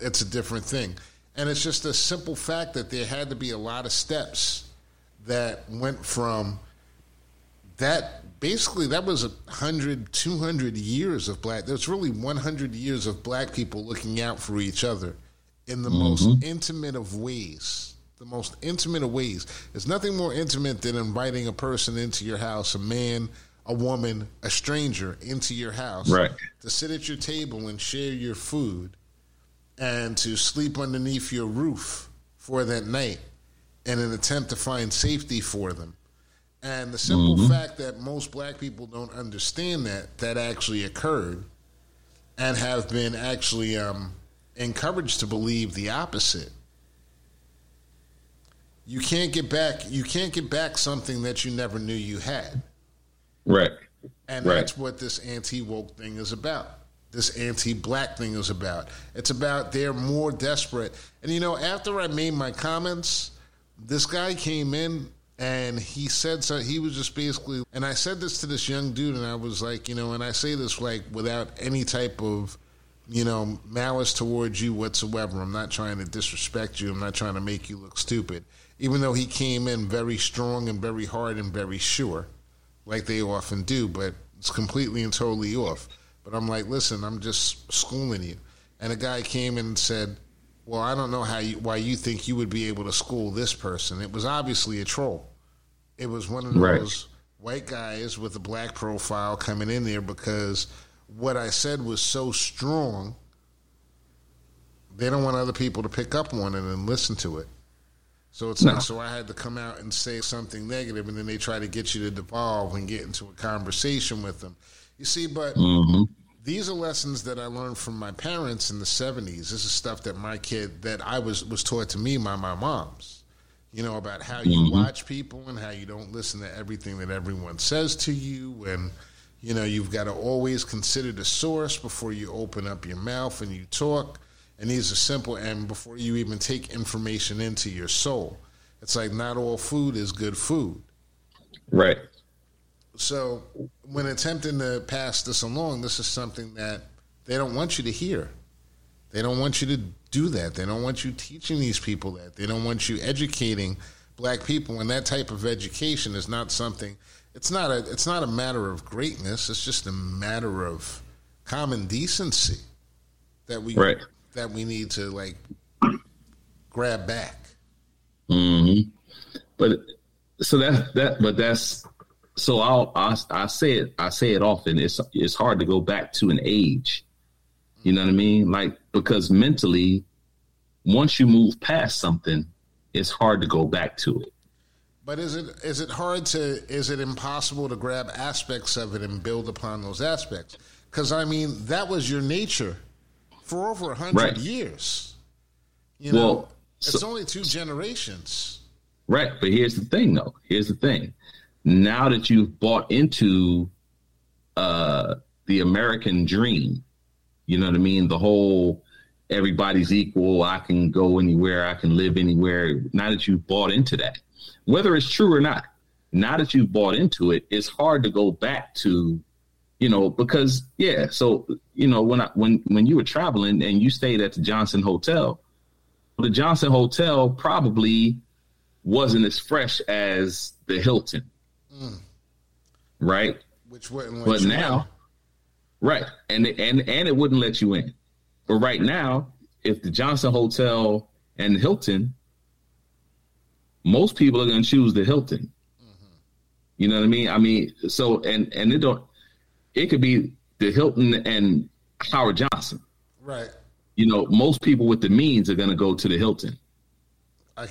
It's a different thing. And it's just a simple fact that there had to be a lot of steps that went from that basically that was a 100 200 years of black there's really 100 years of black people looking out for each other in the mm-hmm. most intimate of ways the most intimate of ways there's nothing more intimate than inviting a person into your house a man a woman a stranger into your house
right.
to sit at your table and share your food and to sleep underneath your roof for that night in an attempt to find safety for them and the simple mm-hmm. fact that most black people don't understand that that actually occurred and have been actually um, encouraged to believe the opposite. You can't get back you can't get back something that you never knew you had.
Right.
And right. that's what this anti woke thing is about. This anti black thing is about. It's about they're more desperate. And you know, after I made my comments, this guy came in and he said so he was just basically and i said this to this young dude and i was like you know and i say this like without any type of you know malice towards you whatsoever. I'm not trying to disrespect you. I'm not trying to make you look stupid. Even though he came in very strong and very hard and very sure like they often do but it's completely and totally off. But i'm like listen i'm just schooling you. And a guy came and said well, I don't know how you, why you think you would be able to school this person. It was obviously a troll. It was one of those right. white guys with a black profile coming in there because what I said was so strong. They don't want other people to pick up on it and listen to it. So it's no. like, so I had to come out and say something negative, and then they try to get you to devolve and get into a conversation with them. You see, but mm-hmm these are lessons that I learned from my parents in the 70s. This is stuff that my kid that I was was taught to me by my moms. You know about how you mm-hmm. watch people and how you don't listen to everything that everyone says to you and you know you've got to always consider the source before you open up your mouth and you talk. And these are simple and before you even take information into your soul. It's like not all food is good food.
Right.
So when attempting to pass this along, this is something that they don't want you to hear. They don't want you to do that. They don't want you teaching these people that. They don't want you educating black people. And that type of education is not something. It's not a. It's not a matter of greatness. It's just a matter of common decency that we
right.
that we need to like grab back.
Mm-hmm. But so that that but that's so I'll, I I say it I say it often. It's it's hard to go back to an age. You know what I mm-hmm. mean? Like because mentally, once you move past something, it's hard to go back to it.
But is it is it hard to is it impossible to grab aspects of it and build upon those aspects? Because I mean that was your nature for over a hundred right. years. You know, well, it's so, only two generations.
Right, but here's the thing, though. Here's the thing now that you've bought into uh, the American dream, you know what I mean? The whole everybody's equal, I can go anywhere, I can live anywhere. Now that you've bought into that, whether it's true or not, now that you've bought into it, it's hard to go back to, you know, because yeah. So you know when I when when you were traveling and you stayed at the Johnson Hotel, the Johnson Hotel probably wasn't as fresh as the Hilton Mm. Right?
Which wouldn't
But now, in. right. And, and, and it wouldn't let you in. But right now, if the Johnson Hotel and Hilton, most people are going to choose the Hilton. Mm-hmm. You know what I mean? I mean, so, and, and it don't, it could be the Hilton and Howard Johnson.
Right.
You know, most people with the means are going to go to the Hilton.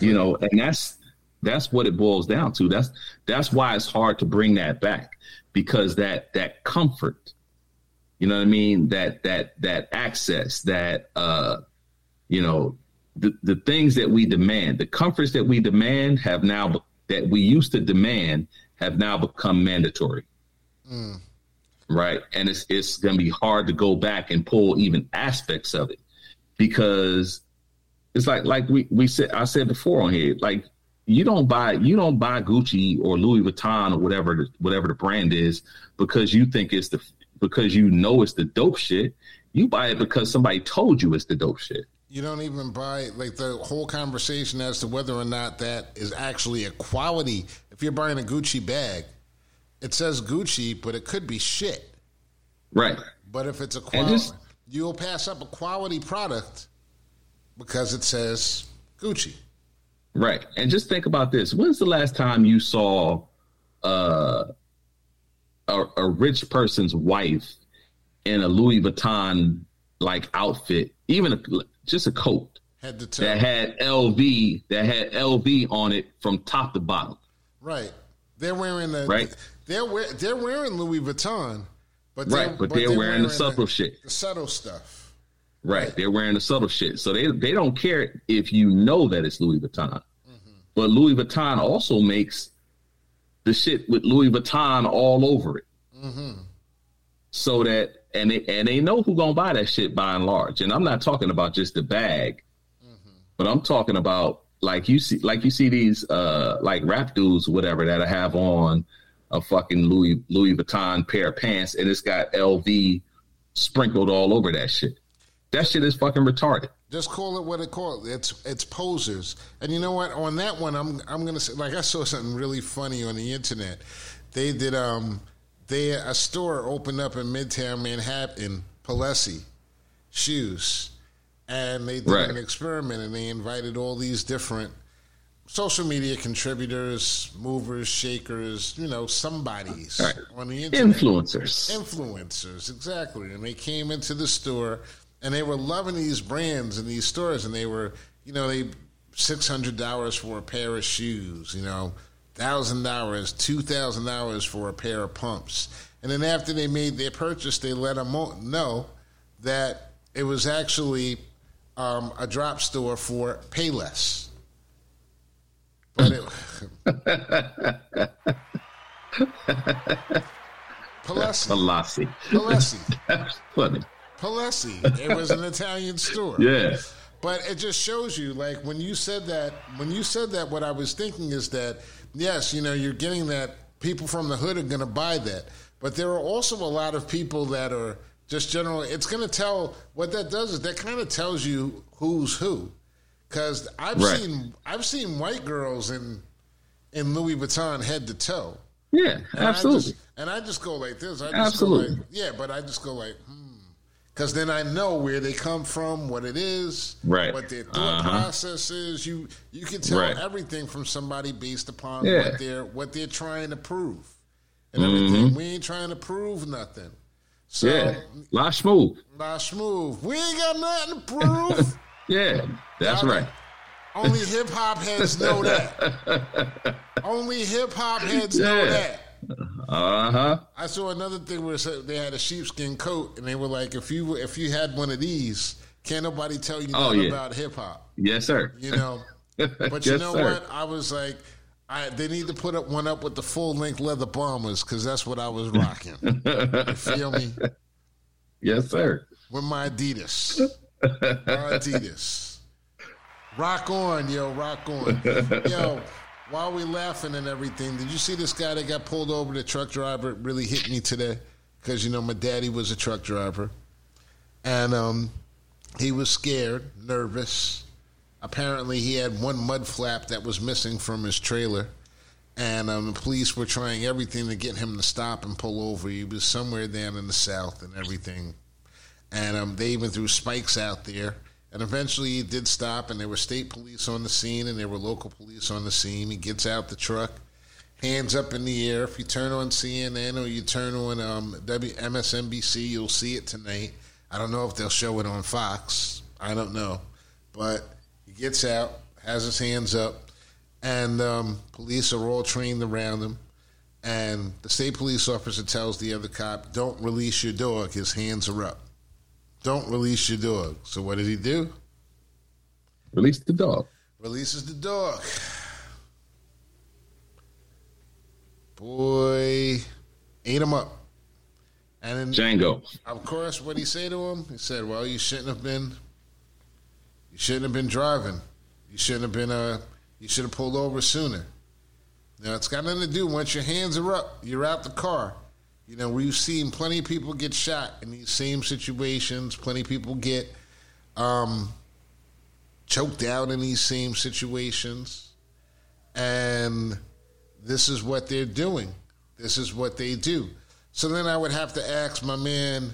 You know, and that's that's what it boils down to. That's that's why it's hard to bring that back because that that comfort, you know what I mean? That that that access, that uh, you know, the the things that we demand, the comforts that we demand have now that we used to demand have now become mandatory. Mm. Right, and it's it's going to be hard to go back and pull even aspects of it because it's like like we we said I said before on here like you don't buy you don't buy Gucci or Louis Vuitton or whatever the, whatever the brand is because you think it's the because you know it's the dope shit. You buy it because somebody told you it's the dope shit.
You don't even buy like the whole conversation as to whether or not that is actually a quality. If you're buying a Gucci bag, it says Gucci, but it could be shit.
Right.
But if it's a quality, just, you'll pass up a quality product because it says Gucci.
Right. And just think about this. When's the last time you saw uh, a, a rich person's wife in a Louis Vuitton like outfit, even a, just a coat
had
that had LV that had LV on it from top to bottom.
Right. They're wearing the
right.
They're they're wearing Louis Vuitton,
but right. But, but they're, they're, wearing, wearing the subtle
the,
shit,
the subtle stuff.
Right. right. They're wearing the subtle shit, so they they don't care if you know that it's Louis Vuitton. But Louis Vuitton also makes the shit with Louis Vuitton all over it. Mm-hmm. So that and they and they know who gonna buy that shit by and large. And I'm not talking about just the bag, mm-hmm. but I'm talking about like you see like you see these uh like rap dudes whatever that I have on a fucking Louis Louis Vuitton pair of pants and it's got LV sprinkled all over that shit. That shit is fucking retarded.
Just call it what it called. It's it's posers. And you know what? On that one, I'm I'm gonna say like I saw something really funny on the internet. They did um they a store opened up in Midtown Manhattan, Palessi shoes, and they did right. an experiment and they invited all these different social media contributors, movers, shakers, you know, somebodies right. on the internet.
Influencers.
Influencers, exactly. And they came into the store and they were loving these brands and these stores, and they were, you know, they six hundred dollars for a pair of shoes, you know, thousand dollars, two thousand dollars for a pair of pumps, and then after they made their purchase, they let them know that it was actually um, a drop store for Payless. But it.
Palessi. Palessi.
Palessi.
That's funny.
Palessi. It was an Italian store.
Yeah.
But it just shows you, like when you said that, when you said that, what I was thinking is that yes, you know, you're getting that people from the hood are going to buy that, but there are also a lot of people that are just generally. It's going to tell what that does is that kind of tells you who's who, because I've right. seen I've seen white girls in in Louis Vuitton head to toe.
Yeah, absolutely.
And I just, and I just go like this. I just
absolutely.
Like, yeah, but I just go like. Hmm because then I know where they come from, what it is,
right.
what their thought uh-huh. process is. You you can tell right. everything from somebody based upon yeah. what they're what they're trying to prove and mm-hmm. everything. We ain't trying to prove nothing. So
yeah, la smooth,
la smooth. We ain't got nothing to prove.
yeah, that's Y'all, right.
Only hip hop heads know that. only hip hop heads yeah. know that.
Uh huh.
I saw another thing where they had a sheepskin coat, and they were like, if you if you had one of these, can't nobody tell you oh, yeah. about hip hop.
Yes, sir.
You know, but yes, you know sir. what? I was like, I, they need to put up one up with the full length leather bombers because that's what I was rocking. you feel me?
Yes, sir.
With my Adidas, my Adidas. Rock on, yo, rock on, yo while we laughing and everything, did you see this guy that got pulled over? The truck driver really hit me today because you know my daddy was a truck driver, and um, he was scared, nervous. Apparently, he had one mud flap that was missing from his trailer, and um, the police were trying everything to get him to stop and pull over. He was somewhere down in the south and everything, and um, they even threw spikes out there and eventually he did stop, and there were state police on the scene, and there were local police on the scene. He gets out the truck, hands up in the air. If you turn on CNN or you turn on um, MSNBC, you'll see it tonight. I don't know if they'll show it on Fox. I don't know. But he gets out, has his hands up, and um, police are all trained around him. And the state police officer tells the other cop, Don't release your dog. His hands are up. Don't release your dog. So what did he do?
Release the dog.
Releases the dog. Boy, ate him up. And then,
Django.
Of course, what he say to him? He said, "Well, you shouldn't have been. You shouldn't have been driving. You shouldn't have been. Uh, you should have pulled over sooner. Now it's got nothing to do. Once your hands are up, you're out the car. You know, we've seen plenty of people get shot in these same situations. Plenty of people get um, choked out in these same situations. And this is what they're doing. This is what they do. So then I would have to ask my man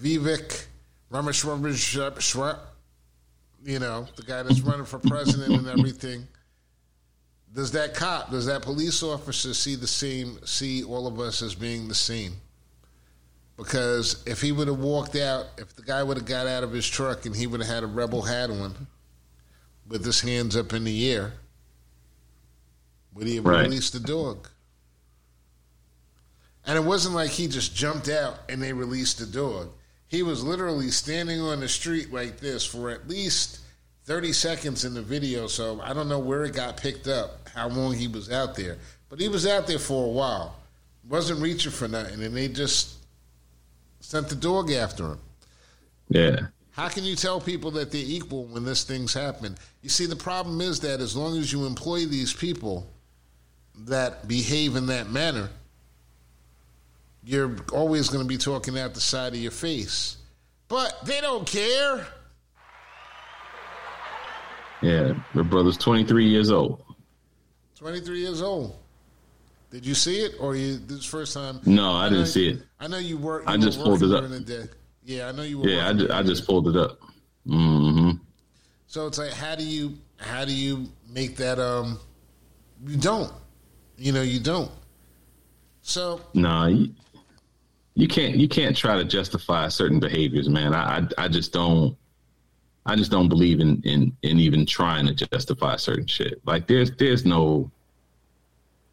Vivek Ramaswamy, you know, the guy that's running for president and everything. Does that cop, does that police officer see the same, see all of us as being the same? Because if he would have walked out, if the guy would have got out of his truck and he would have had a rebel hat on with his hands up in the air, would he have
Right.
released the dog? And it wasn't like he just jumped out and they released the dog. He was literally standing on the street like this for at least 30 seconds in the video. So I don't know where it got picked up, how long he was out there. But he was out there for a while. Wasn't reaching for nothing. And they just sent the dog after him.
Yeah.
How can you tell people that they're equal when this thing's happened? You see, the problem is that as long as you employ these people that behave in that manner, you're always going to be talking out the side of your face. But they don't care.
Yeah. The brother's 23 years old.
23 years old. Did you see it, or you this is first time?
No, I didn't
know-
see it.
I know you work.
I
you were
just pulled it up.
the day. Yeah, I know you were.
Yeah, I just, I just pulled it up. hmm
So it's like, how do you how do you make that? Um, you don't. You know, you don't. So
No, you, you can't. You can't try to justify certain behaviors, man. I, I, I just don't. I just don't believe in, in in even trying to justify certain shit. Like there's there's no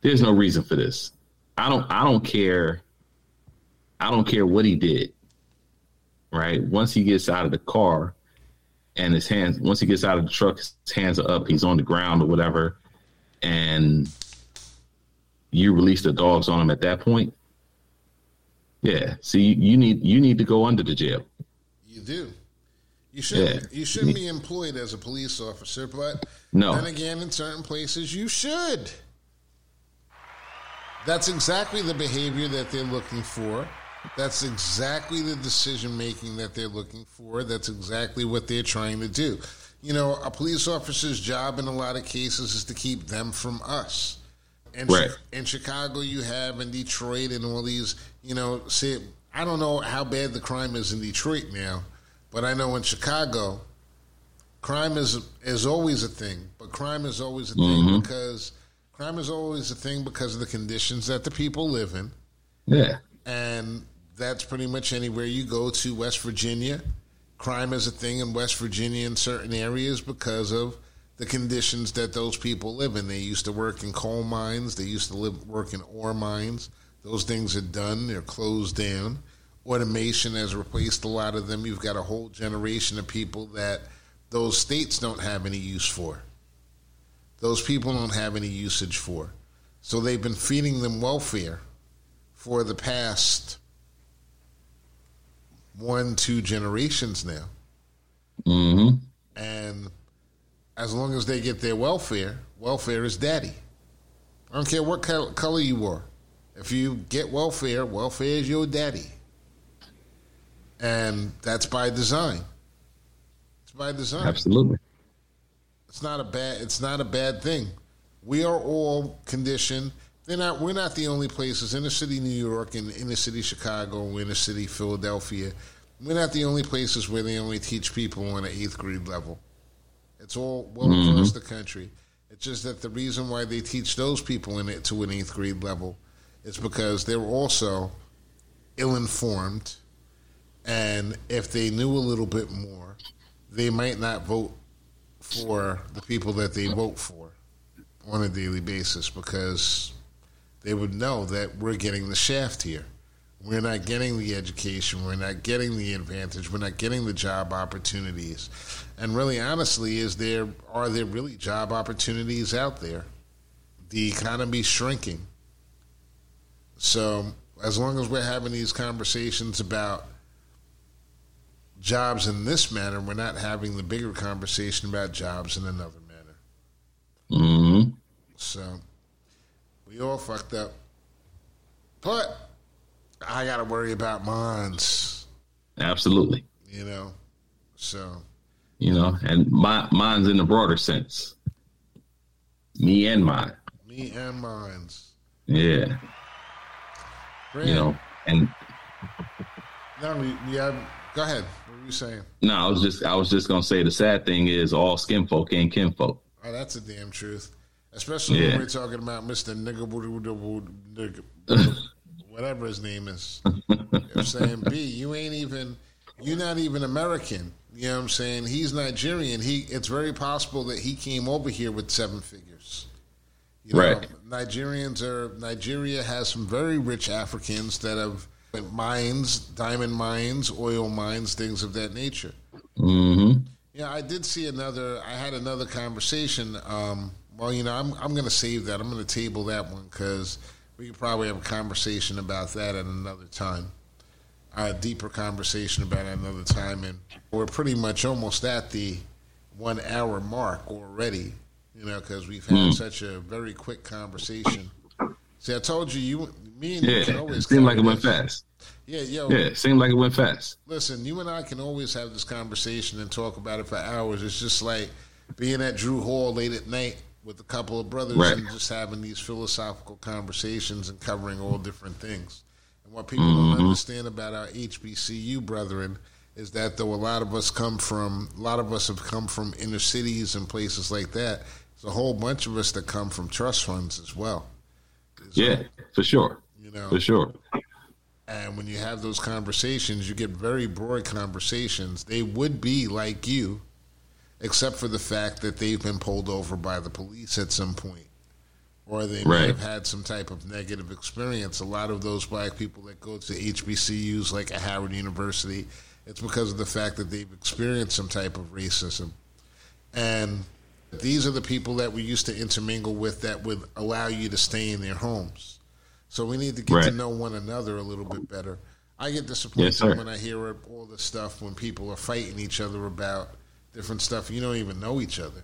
there's no reason for this. I don't I don't care. I don't care what he did. Right. Once he gets out of the car, and his hands once he gets out of the truck, his hands are up. He's on the ground or whatever, and you release the dogs on him at that point. Yeah. See, you need you need to go under the jail.
you do. You shouldn't.
Yeah.
You shouldn't be employed as a police officer, but
No.
then again, in certain places, you should. That's exactly the behavior that they're looking for. That's exactly the decision making that they're looking for. That's exactly what they're trying to do. You know, a police officer's job in a lot of cases is to keep them from us. In,
Right.
in Chicago, you have in Detroit and all these, you know, see, I don't know how bad the crime is in Detroit now, but I know in Chicago, crime is is always a thing. But crime is always a thing mm-hmm. because crime is always a thing because of the conditions that the people live in
Yeah.
and that's pretty much anywhere you go to West Virginia. Crime is a thing in West Virginia in certain areas because of the conditions that those people live in. They used to work in coal mines. They used to live work in ore mines. Those things are done. They're closed down. Automation has replaced a lot of them. You've got a whole generation of people that those states don't have any use for. Those people don't have any usage for. So they've been feeding them welfare for the past one, two generations now.
hmm
And as long as they get their welfare, welfare is daddy. I don't care what color you are. If you get welfare, welfare is your daddy. And that's by design. It's by design.
Absolutely.
It's not a bad. It's not a bad thing. We are all conditioned. They're not. We're not the only places. Inner city New York and inner city Chicago, inner city Philadelphia. We're not the only places where they only teach people on an eighth grade level. It's all well mm-hmm. across the country. It's just that the reason why they teach those people in it to an eighth grade level is because they're also ill informed, and if they knew a little bit more, they might not vote for the people that they vote for on a daily basis because they would know that we're getting the shaft here. We're not getting the education. We're not getting the advantage. We're not getting the job opportunities. And really, honestly, is there are there really job opportunities out there? The economy's shrinking. So as long as we're having these conversations about jobs in this manner, we're not having the bigger conversation about jobs in another manner.
hmm
So we all fucked up. But I got to worry about mines,
Absolutely.
you know. So
You know, and my mine's in the broader sense. Me and mine.
Me and mine's.
Yeah.
Brand,
You know, and
No, we, we have. Go ahead. What were you saying?
no, I was just I was just gonna say the sad thing is all skin folk ain't kin folk.
Oh, that's a damn truth. Especially when we're talking about Mister Nigga, whatever his name is. I'm saying, B, you ain't even. You're not even American. You know what I'm saying? He's Nigerian. He. It's very possible that he came over here with seven figures. You know,
Right.
Nigerians are. Nigeria has some very rich Africans that have mines, diamond mines, oil mines, things of that nature.
hmm
Yeah, I did see another. I had another conversation. Um, well, you know, I'm I'm going to save that. I'm going to table that one because we could probably have a conversation about that at another time. A deeper conversation about it another time, and we're pretty much almost at the one hour mark already. You know, because we've had such a very quick conversation. See, I told you, you, me and you
Yeah.
can
It
always
seemed like it went fast.
Yeah, yo,
Yeah, it seemed like it went fast.
Listen, you and I can always have this conversation and talk about it for hours. It's just like being at Drew Hall late at night with a couple of brothers
Right.
and just having these philosophical conversations and covering all different things. And what people
Mm-hmm.
don't understand about our HBCU brethren is that though a lot of us come from, a lot of us have come from inner cities and places like that. There's a whole bunch of us that come from trust funds as well.
Yeah, for sure.
You know,
For sure.
And when you have those conversations, you get very broad conversations. They would be like you, except for the fact that they've been pulled over by the police at some point, or they may have had some type of negative experience. A lot of those black people that go to HBCUs like a Howard University, it's because of the fact that they've experienced some type of racism. And these are the people that we used to intermingle with that would allow you to stay in their homes. So we need to get to know one another a little bit better. I get disappointed
Yes,
when I hear all the stuff when people are fighting each other about different stuff. You don't even know each other.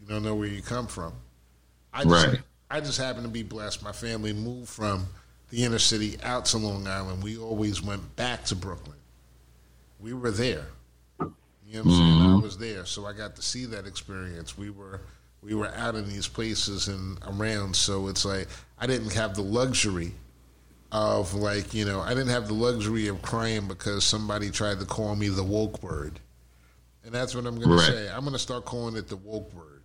You don't know where you come from. I just,
Right.
I just happen to be blessed. My family moved from the inner city out to Long Island. We always went back to Brooklyn. We were there. You know what I'm saying? I mm-hmm. was there, so I got to see that experience. We were we were out in these places and around, so it's like I didn't have the luxury of like you know I didn't have the luxury of crying because somebody tried to call me the woke word, and that's what I'm going
Right.
to say. I'm going to start calling it the woke word,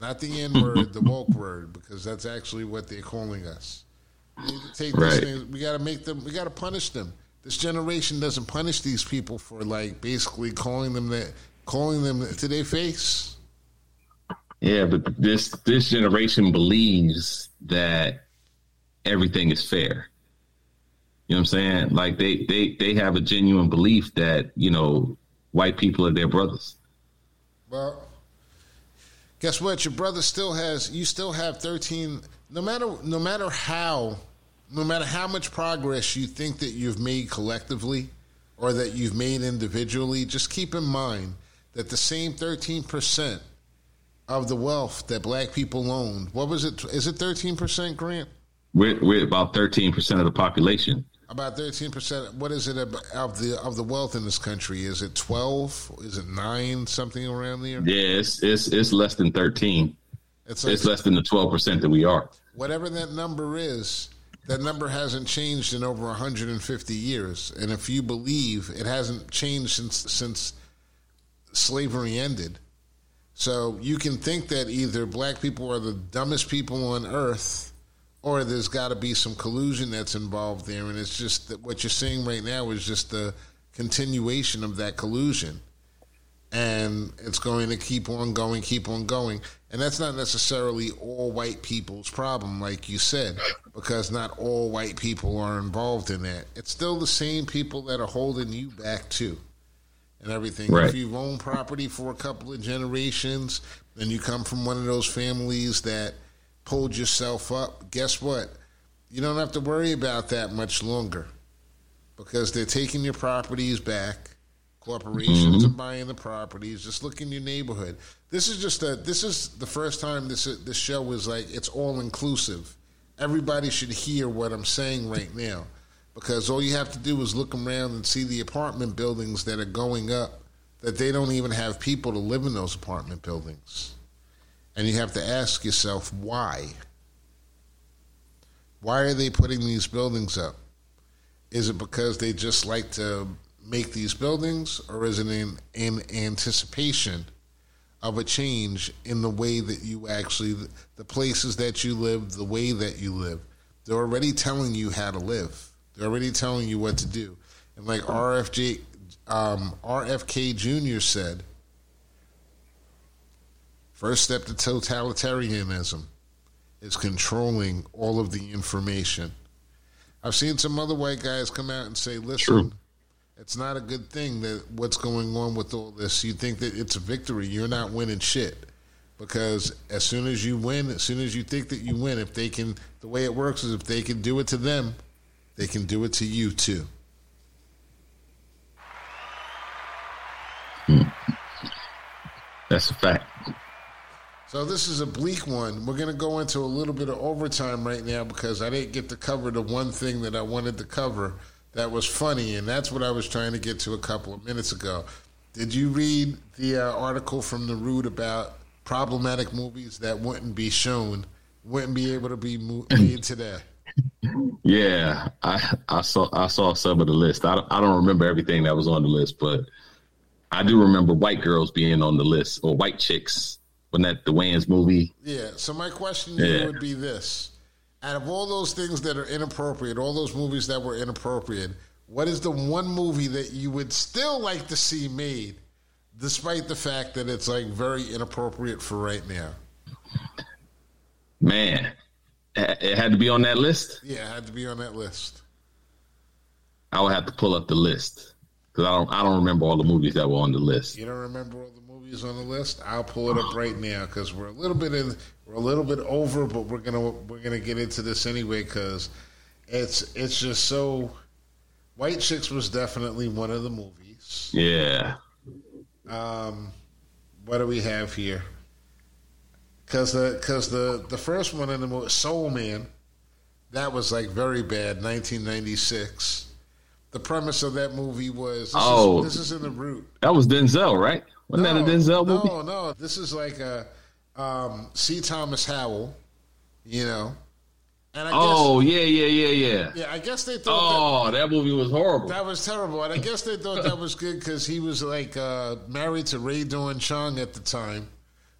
not the N word, the woke word, because that's actually what they're calling us. We need to take these
Right.
things. We got to make them. We got to punish them. This generation doesn't punish these people for like basically calling them that, calling them to their face.
Yeah, but this this generation believes that everything is fair. You know what I'm saying? Like they they they have a genuine belief that you know white people are their brothers.
Well, guess what? Your brother still has. You still have thirteen. No matter no matter how, no matter how much progress you think that you've made collectively, or that you've made individually, just keep in mind that the same thirteen percent of the wealth that black people owned. What was it? Is it thirteen percent, Grant?
We're we're about 13 percent of the population.
About thirteen percent. What is it of the of the wealth in this country? Is it twelve? Is it nine? Something around there?
Yeah, it's it's it's less than 13.
It's like
It's less than the 12 percent that we are.
whatever that number is, that number hasn't changed in over 150 years. And if you believe it hasn't changed since since slavery ended. So you can think that either black people are the dumbest people on earth or there's got to be some collusion that's involved there and it's just that what you're seeing right now is just the continuation of that collusion and it's going to keep on going, keep on going. And that's not necessarily all white people's problem, like you said, because not all white people are involved in that. It's still the same people that are holding you back too, and everything.
Right.
If you've owned property for a couple of generations, and you come from one of those families that pulled yourself up, guess what? You don't have to worry about that much longer because they're taking your properties back. Corporations mm-hmm. are buying the properties. Just look in your neighborhood. This is just a. This is the first time this this show is like it's all inclusive. Everybody should hear what I'm saying right now, because all you have to do is look around and see the apartment buildings that are going up that they don't even have people to live in those apartment buildings. And you have to ask yourself why. Why are they putting these buildings up? Is it because they just like to make these buildings, or is it in, in anticipation of a change in the way that you actually, the places that you live, the way that you live? They're already telling you how to live. They're already telling you what to do. And like RFJ, um, RFK Jr. said, first step to totalitarianism is controlling all of the information. I've seen some other white guys come out and say, listen, True. it's not a good thing that what's going on with all this. You think that it's a victory. You're not winning shit. Because as soon as you win, as soon as you think that you win, if they can, the way it works is if they can do it to them, they can do it to you too.
Hmm. That's a fact.
So this is a bleak one. We're going to go into a little bit of overtime right now because I didn't get to cover the one thing that I wanted to cover that was funny, and that's what I was trying to get to a couple of minutes ago. Did you read the uh, article from the Root about problematic movies that wouldn't be shown, wouldn't be able to be made today?
Yeah, I I saw I saw some of the list. I I don't remember everything that was on the list, but I do remember white girls being on the list or white chicks. when that the Wayans movie?
Yeah. So my question yeah. would be this: Out of all those things that are inappropriate, all those movies that were inappropriate, what is the one movie that you would still like to see made, despite the fact that it's like very inappropriate for right now?
Man, it had to be on that list.
Yeah, it had to be on that list.
I would have to pull up the list because I don't. I don't remember all the movies that were on the list.
You don't remember all the movies on the list? I'll pull it up right now because we're a little bit in. We're a little bit over, but we're gonna we're gonna get into this anyway because it's it's just so. White Chicks was definitely one of the movies.
Yeah.
Um, what do we have here? Because the because the the first one in the movie Soul Man, that was like very bad, 1996. The premise of that movie was this oh is, this is in the root.
That was Denzel, right? Wasn't no, that a Denzel movie?
No, no. This is like a um, C. Thomas Howell, you know.
And I oh guess, yeah, yeah, yeah, yeah.
Yeah, I guess they thought.
Oh, that, that, movie was horrible.
That was terrible, and I guess they thought that was good because he was like uh, married to Rae Dawn Chong at the time,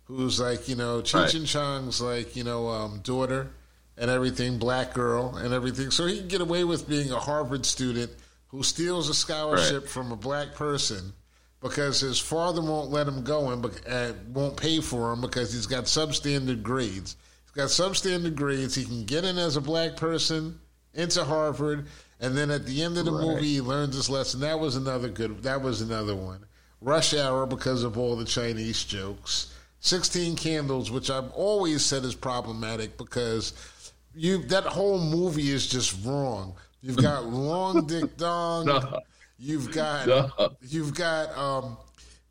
who's like you know Cheech right. and Chong's like you know um, daughter and everything, black girl and everything. So he can get away with being a Harvard student who steals a scholarship right. from a black person because his father won't let him go and uh, won't pay for him because he's got substandard grades. He's got substandard grades. He can get in as a black person into Harvard, and then at the end of the right. movie, he learns his lesson. That was another good. That was another one. Rush Hour because of all the Chinese jokes. 16 Candles, which I've always said is problematic because you that whole movie is just wrong. You've got wrong Dick Dong. No. You've got no. you've got um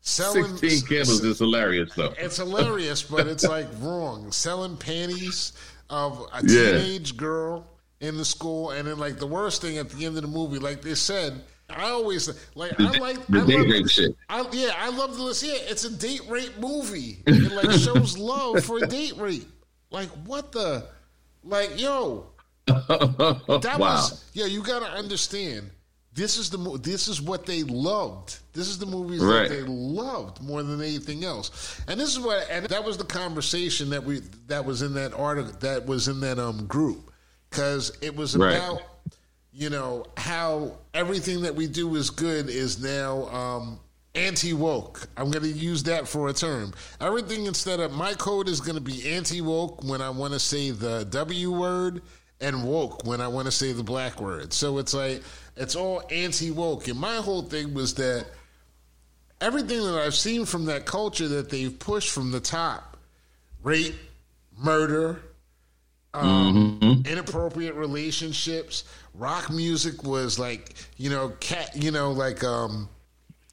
selling 16 candles is hilarious though.
It's hilarious, but it's like wrong. Selling panties of a teenage yeah. girl in the school and then like the worst thing at the end of the movie, like they said, I always like the, I like
the
I
date love, rape shit.
I, yeah, I love the list. Yeah, it's a date rape movie. It like shows love for a date rape. Like what the, like yo, that wow. was yeah. You got to understand. This is the this is what they loved. This is the movies right. that they loved more than anything else. And this is what and that was the conversation that we that was in that article that was in that um group because it was about. Right you know, how everything that we do is good is now um, anti woke. I'm going to use that for a term. Everything instead of my code is going to be anti woke when I want to say the W word and woke when I want to say the black word. So it's like, it's all anti woke. And my whole thing was that everything that I've seen from that culture that they've pushed from the top rape, murder, um, mm-hmm. inappropriate relationships. Rock music was like, you know, cat, you know, like um,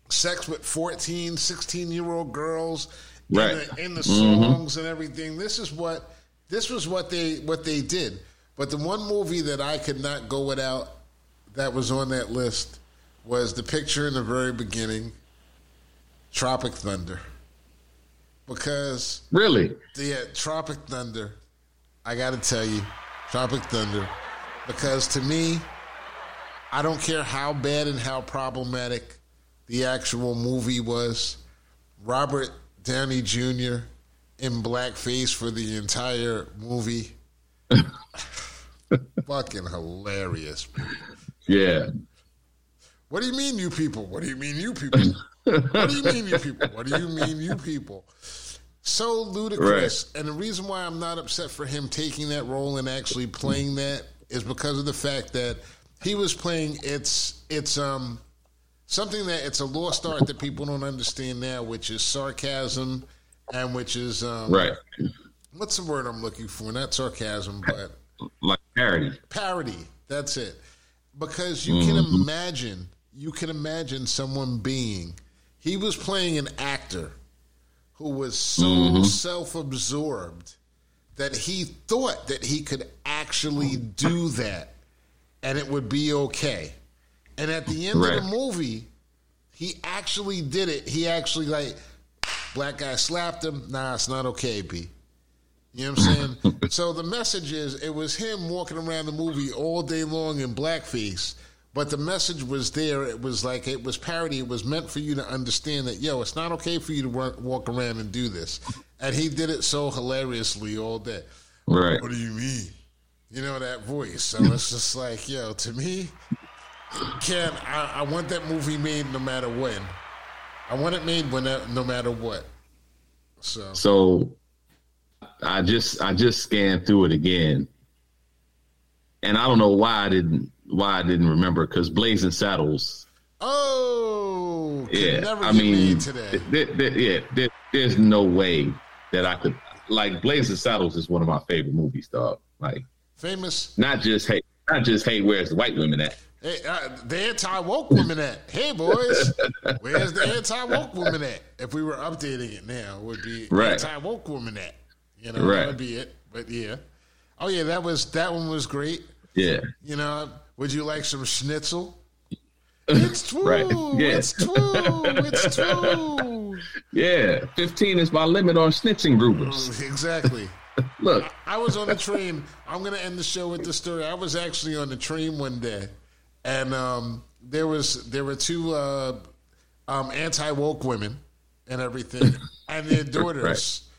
sex with 14, 16 year old girls right. in the, in the mm-hmm. songs and everything. This is what this was what they what they did. But the one movie that I could not go without that was on that list was the picture in the very beginning Tropic Thunder. Because
really,
yeah, Tropic Thunder. I got to tell you, Tropic Thunder, because to me, I don't care how bad and how problematic the actual movie was. Robert Downey Jr. in blackface for the entire movie. Fucking hilarious.
Yeah.
What do you mean, you people? What do you mean, you people? what do you mean, you people? What do you mean, you people? So ludicrous. Right. And the reason why I'm not upset for him taking that role and actually playing that is because of the fact that he was playing it's it's um something that it's a lost art that people don't understand now, which is sarcasm and which is um,
right.
What's the word I'm looking for? Not sarcasm, but
like parody.
Parody. That's it. Because you mm-hmm. can imagine, you can imagine someone being. He was playing an actor who was so mm-hmm. self-absorbed that he thought that he could actually do that and it would be okay. And at the end right. of the movie, he actually did it. He actually like black guy slapped him. Nah, it's not okay, B. You know what I'm saying? so the message is it was him walking around the movie all day long in blackface, but the message was there. It was like it was parody. It was meant for you to understand that yo, it's not okay for you to walk around and do this. And he did it so hilariously all day.
Right.
What do you mean? You know that voice. So it's just like yo, to me, Ken, I, I, want that movie made no matter when. I want it made when no matter what. So
so I just I just scanned through it again, and I don't know why I didn't why I didn't remember because Blazing Saddles.
Oh,
yeah. I mean, th- th- yeah. There, there's no way that I could like Blazing Saddles is one of my favorite movies, dog. Like
famous,
not just hey, not just hey, where's the white women at?
Hey, uh, the anti woke woman at? Hey, boys, where's the anti woke woman at? If we were updating it now, it would be right. anti woke woman at. You know, right. that would be it. But yeah, oh yeah, that was that one was great.
Yeah,
you know, would you like some schnitzel? It's true.
right.
Yeah. It's true. It's true.
Yeah, fifteen is my limit on snitching groupers.
Exactly.
Look,
I was on the train. I'm going to end the show with the story. I was actually on the train one day and um, there was there were two uh, um, anti woke women and everything, and their daughters.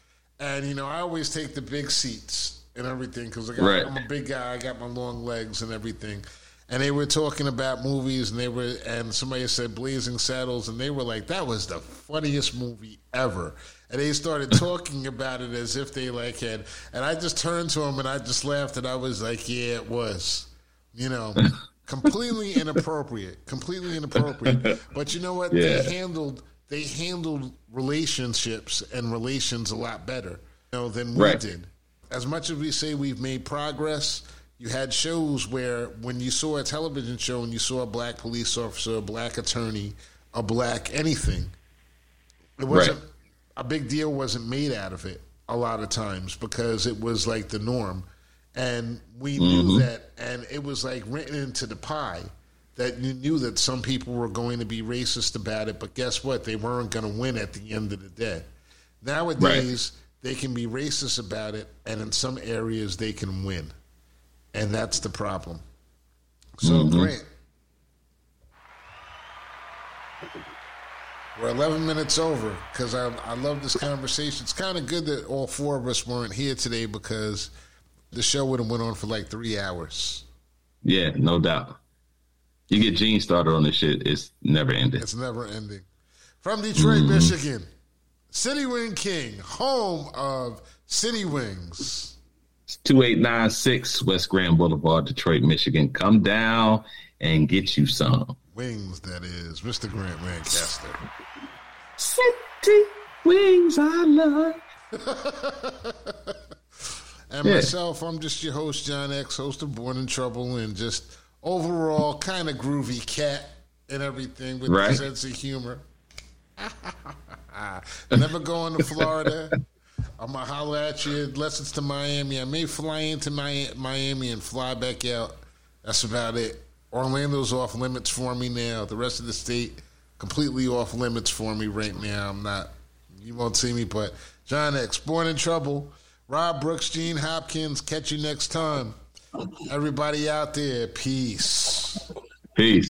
Right. And you know, I always take the big seats and everything because right. I'm a big guy. I got my long legs and everything. And they were talking about movies, and they were, and somebody said Blazing Saddles, and they were like, "That was the funniest movie ever." And they started talking about it as if they like had, and I just turned to them and I just laughed, and I was like, "Yeah, it was," you know completely inappropriate, completely inappropriate. But you know what? Yeah. They handled they handled relationships and relations a lot better, you know, than we right. did. As much as we say we've made progress, you had shows where when you saw a television show and you saw a black police officer, a black attorney, a black anything, it wasn't right. a big deal wasn't made out of it a lot of times because it was like the norm and we knew mm-hmm. that, and it was like written into the pie that you knew that some people were going to be racist about it, but guess what? They weren't going to win at the end of the day. Nowadays, right. they can be racist about it, and in some areas, they can win. And that's the problem. So, mm-hmm. Grant, we're 11 minutes over because I, I love this conversation. It's kind of good that all four of us weren't here today because – the show would have went on for like three hours.
Yeah, no doubt. You get Gene started on this shit, it's never ending.
It's never ending. From Detroit, mm. Michigan, City Wing King, home of City Wings.
2896 West Grand Boulevard, Detroit, Michigan. Come down and get you some.
Wings, that is. Mr. Grant Lancaster.
City Wings, I love.
And yeah. myself, I'm just your host, John X, host of Born in Trouble, and just overall kind of groovy cat and everything with right. a sense of humor. Never going to Florida. I'm gonna holler at you unless it's to Miami. I may fly into Miami and fly back out. That's about it. Orlando's off limits for me now. The rest of the state, completely off limits for me right now. I'm not. You won't see me, but John X, born in trouble. Rob Brooks, Gene Hopkins. Catch you next time. Everybody out there, peace.
Peace.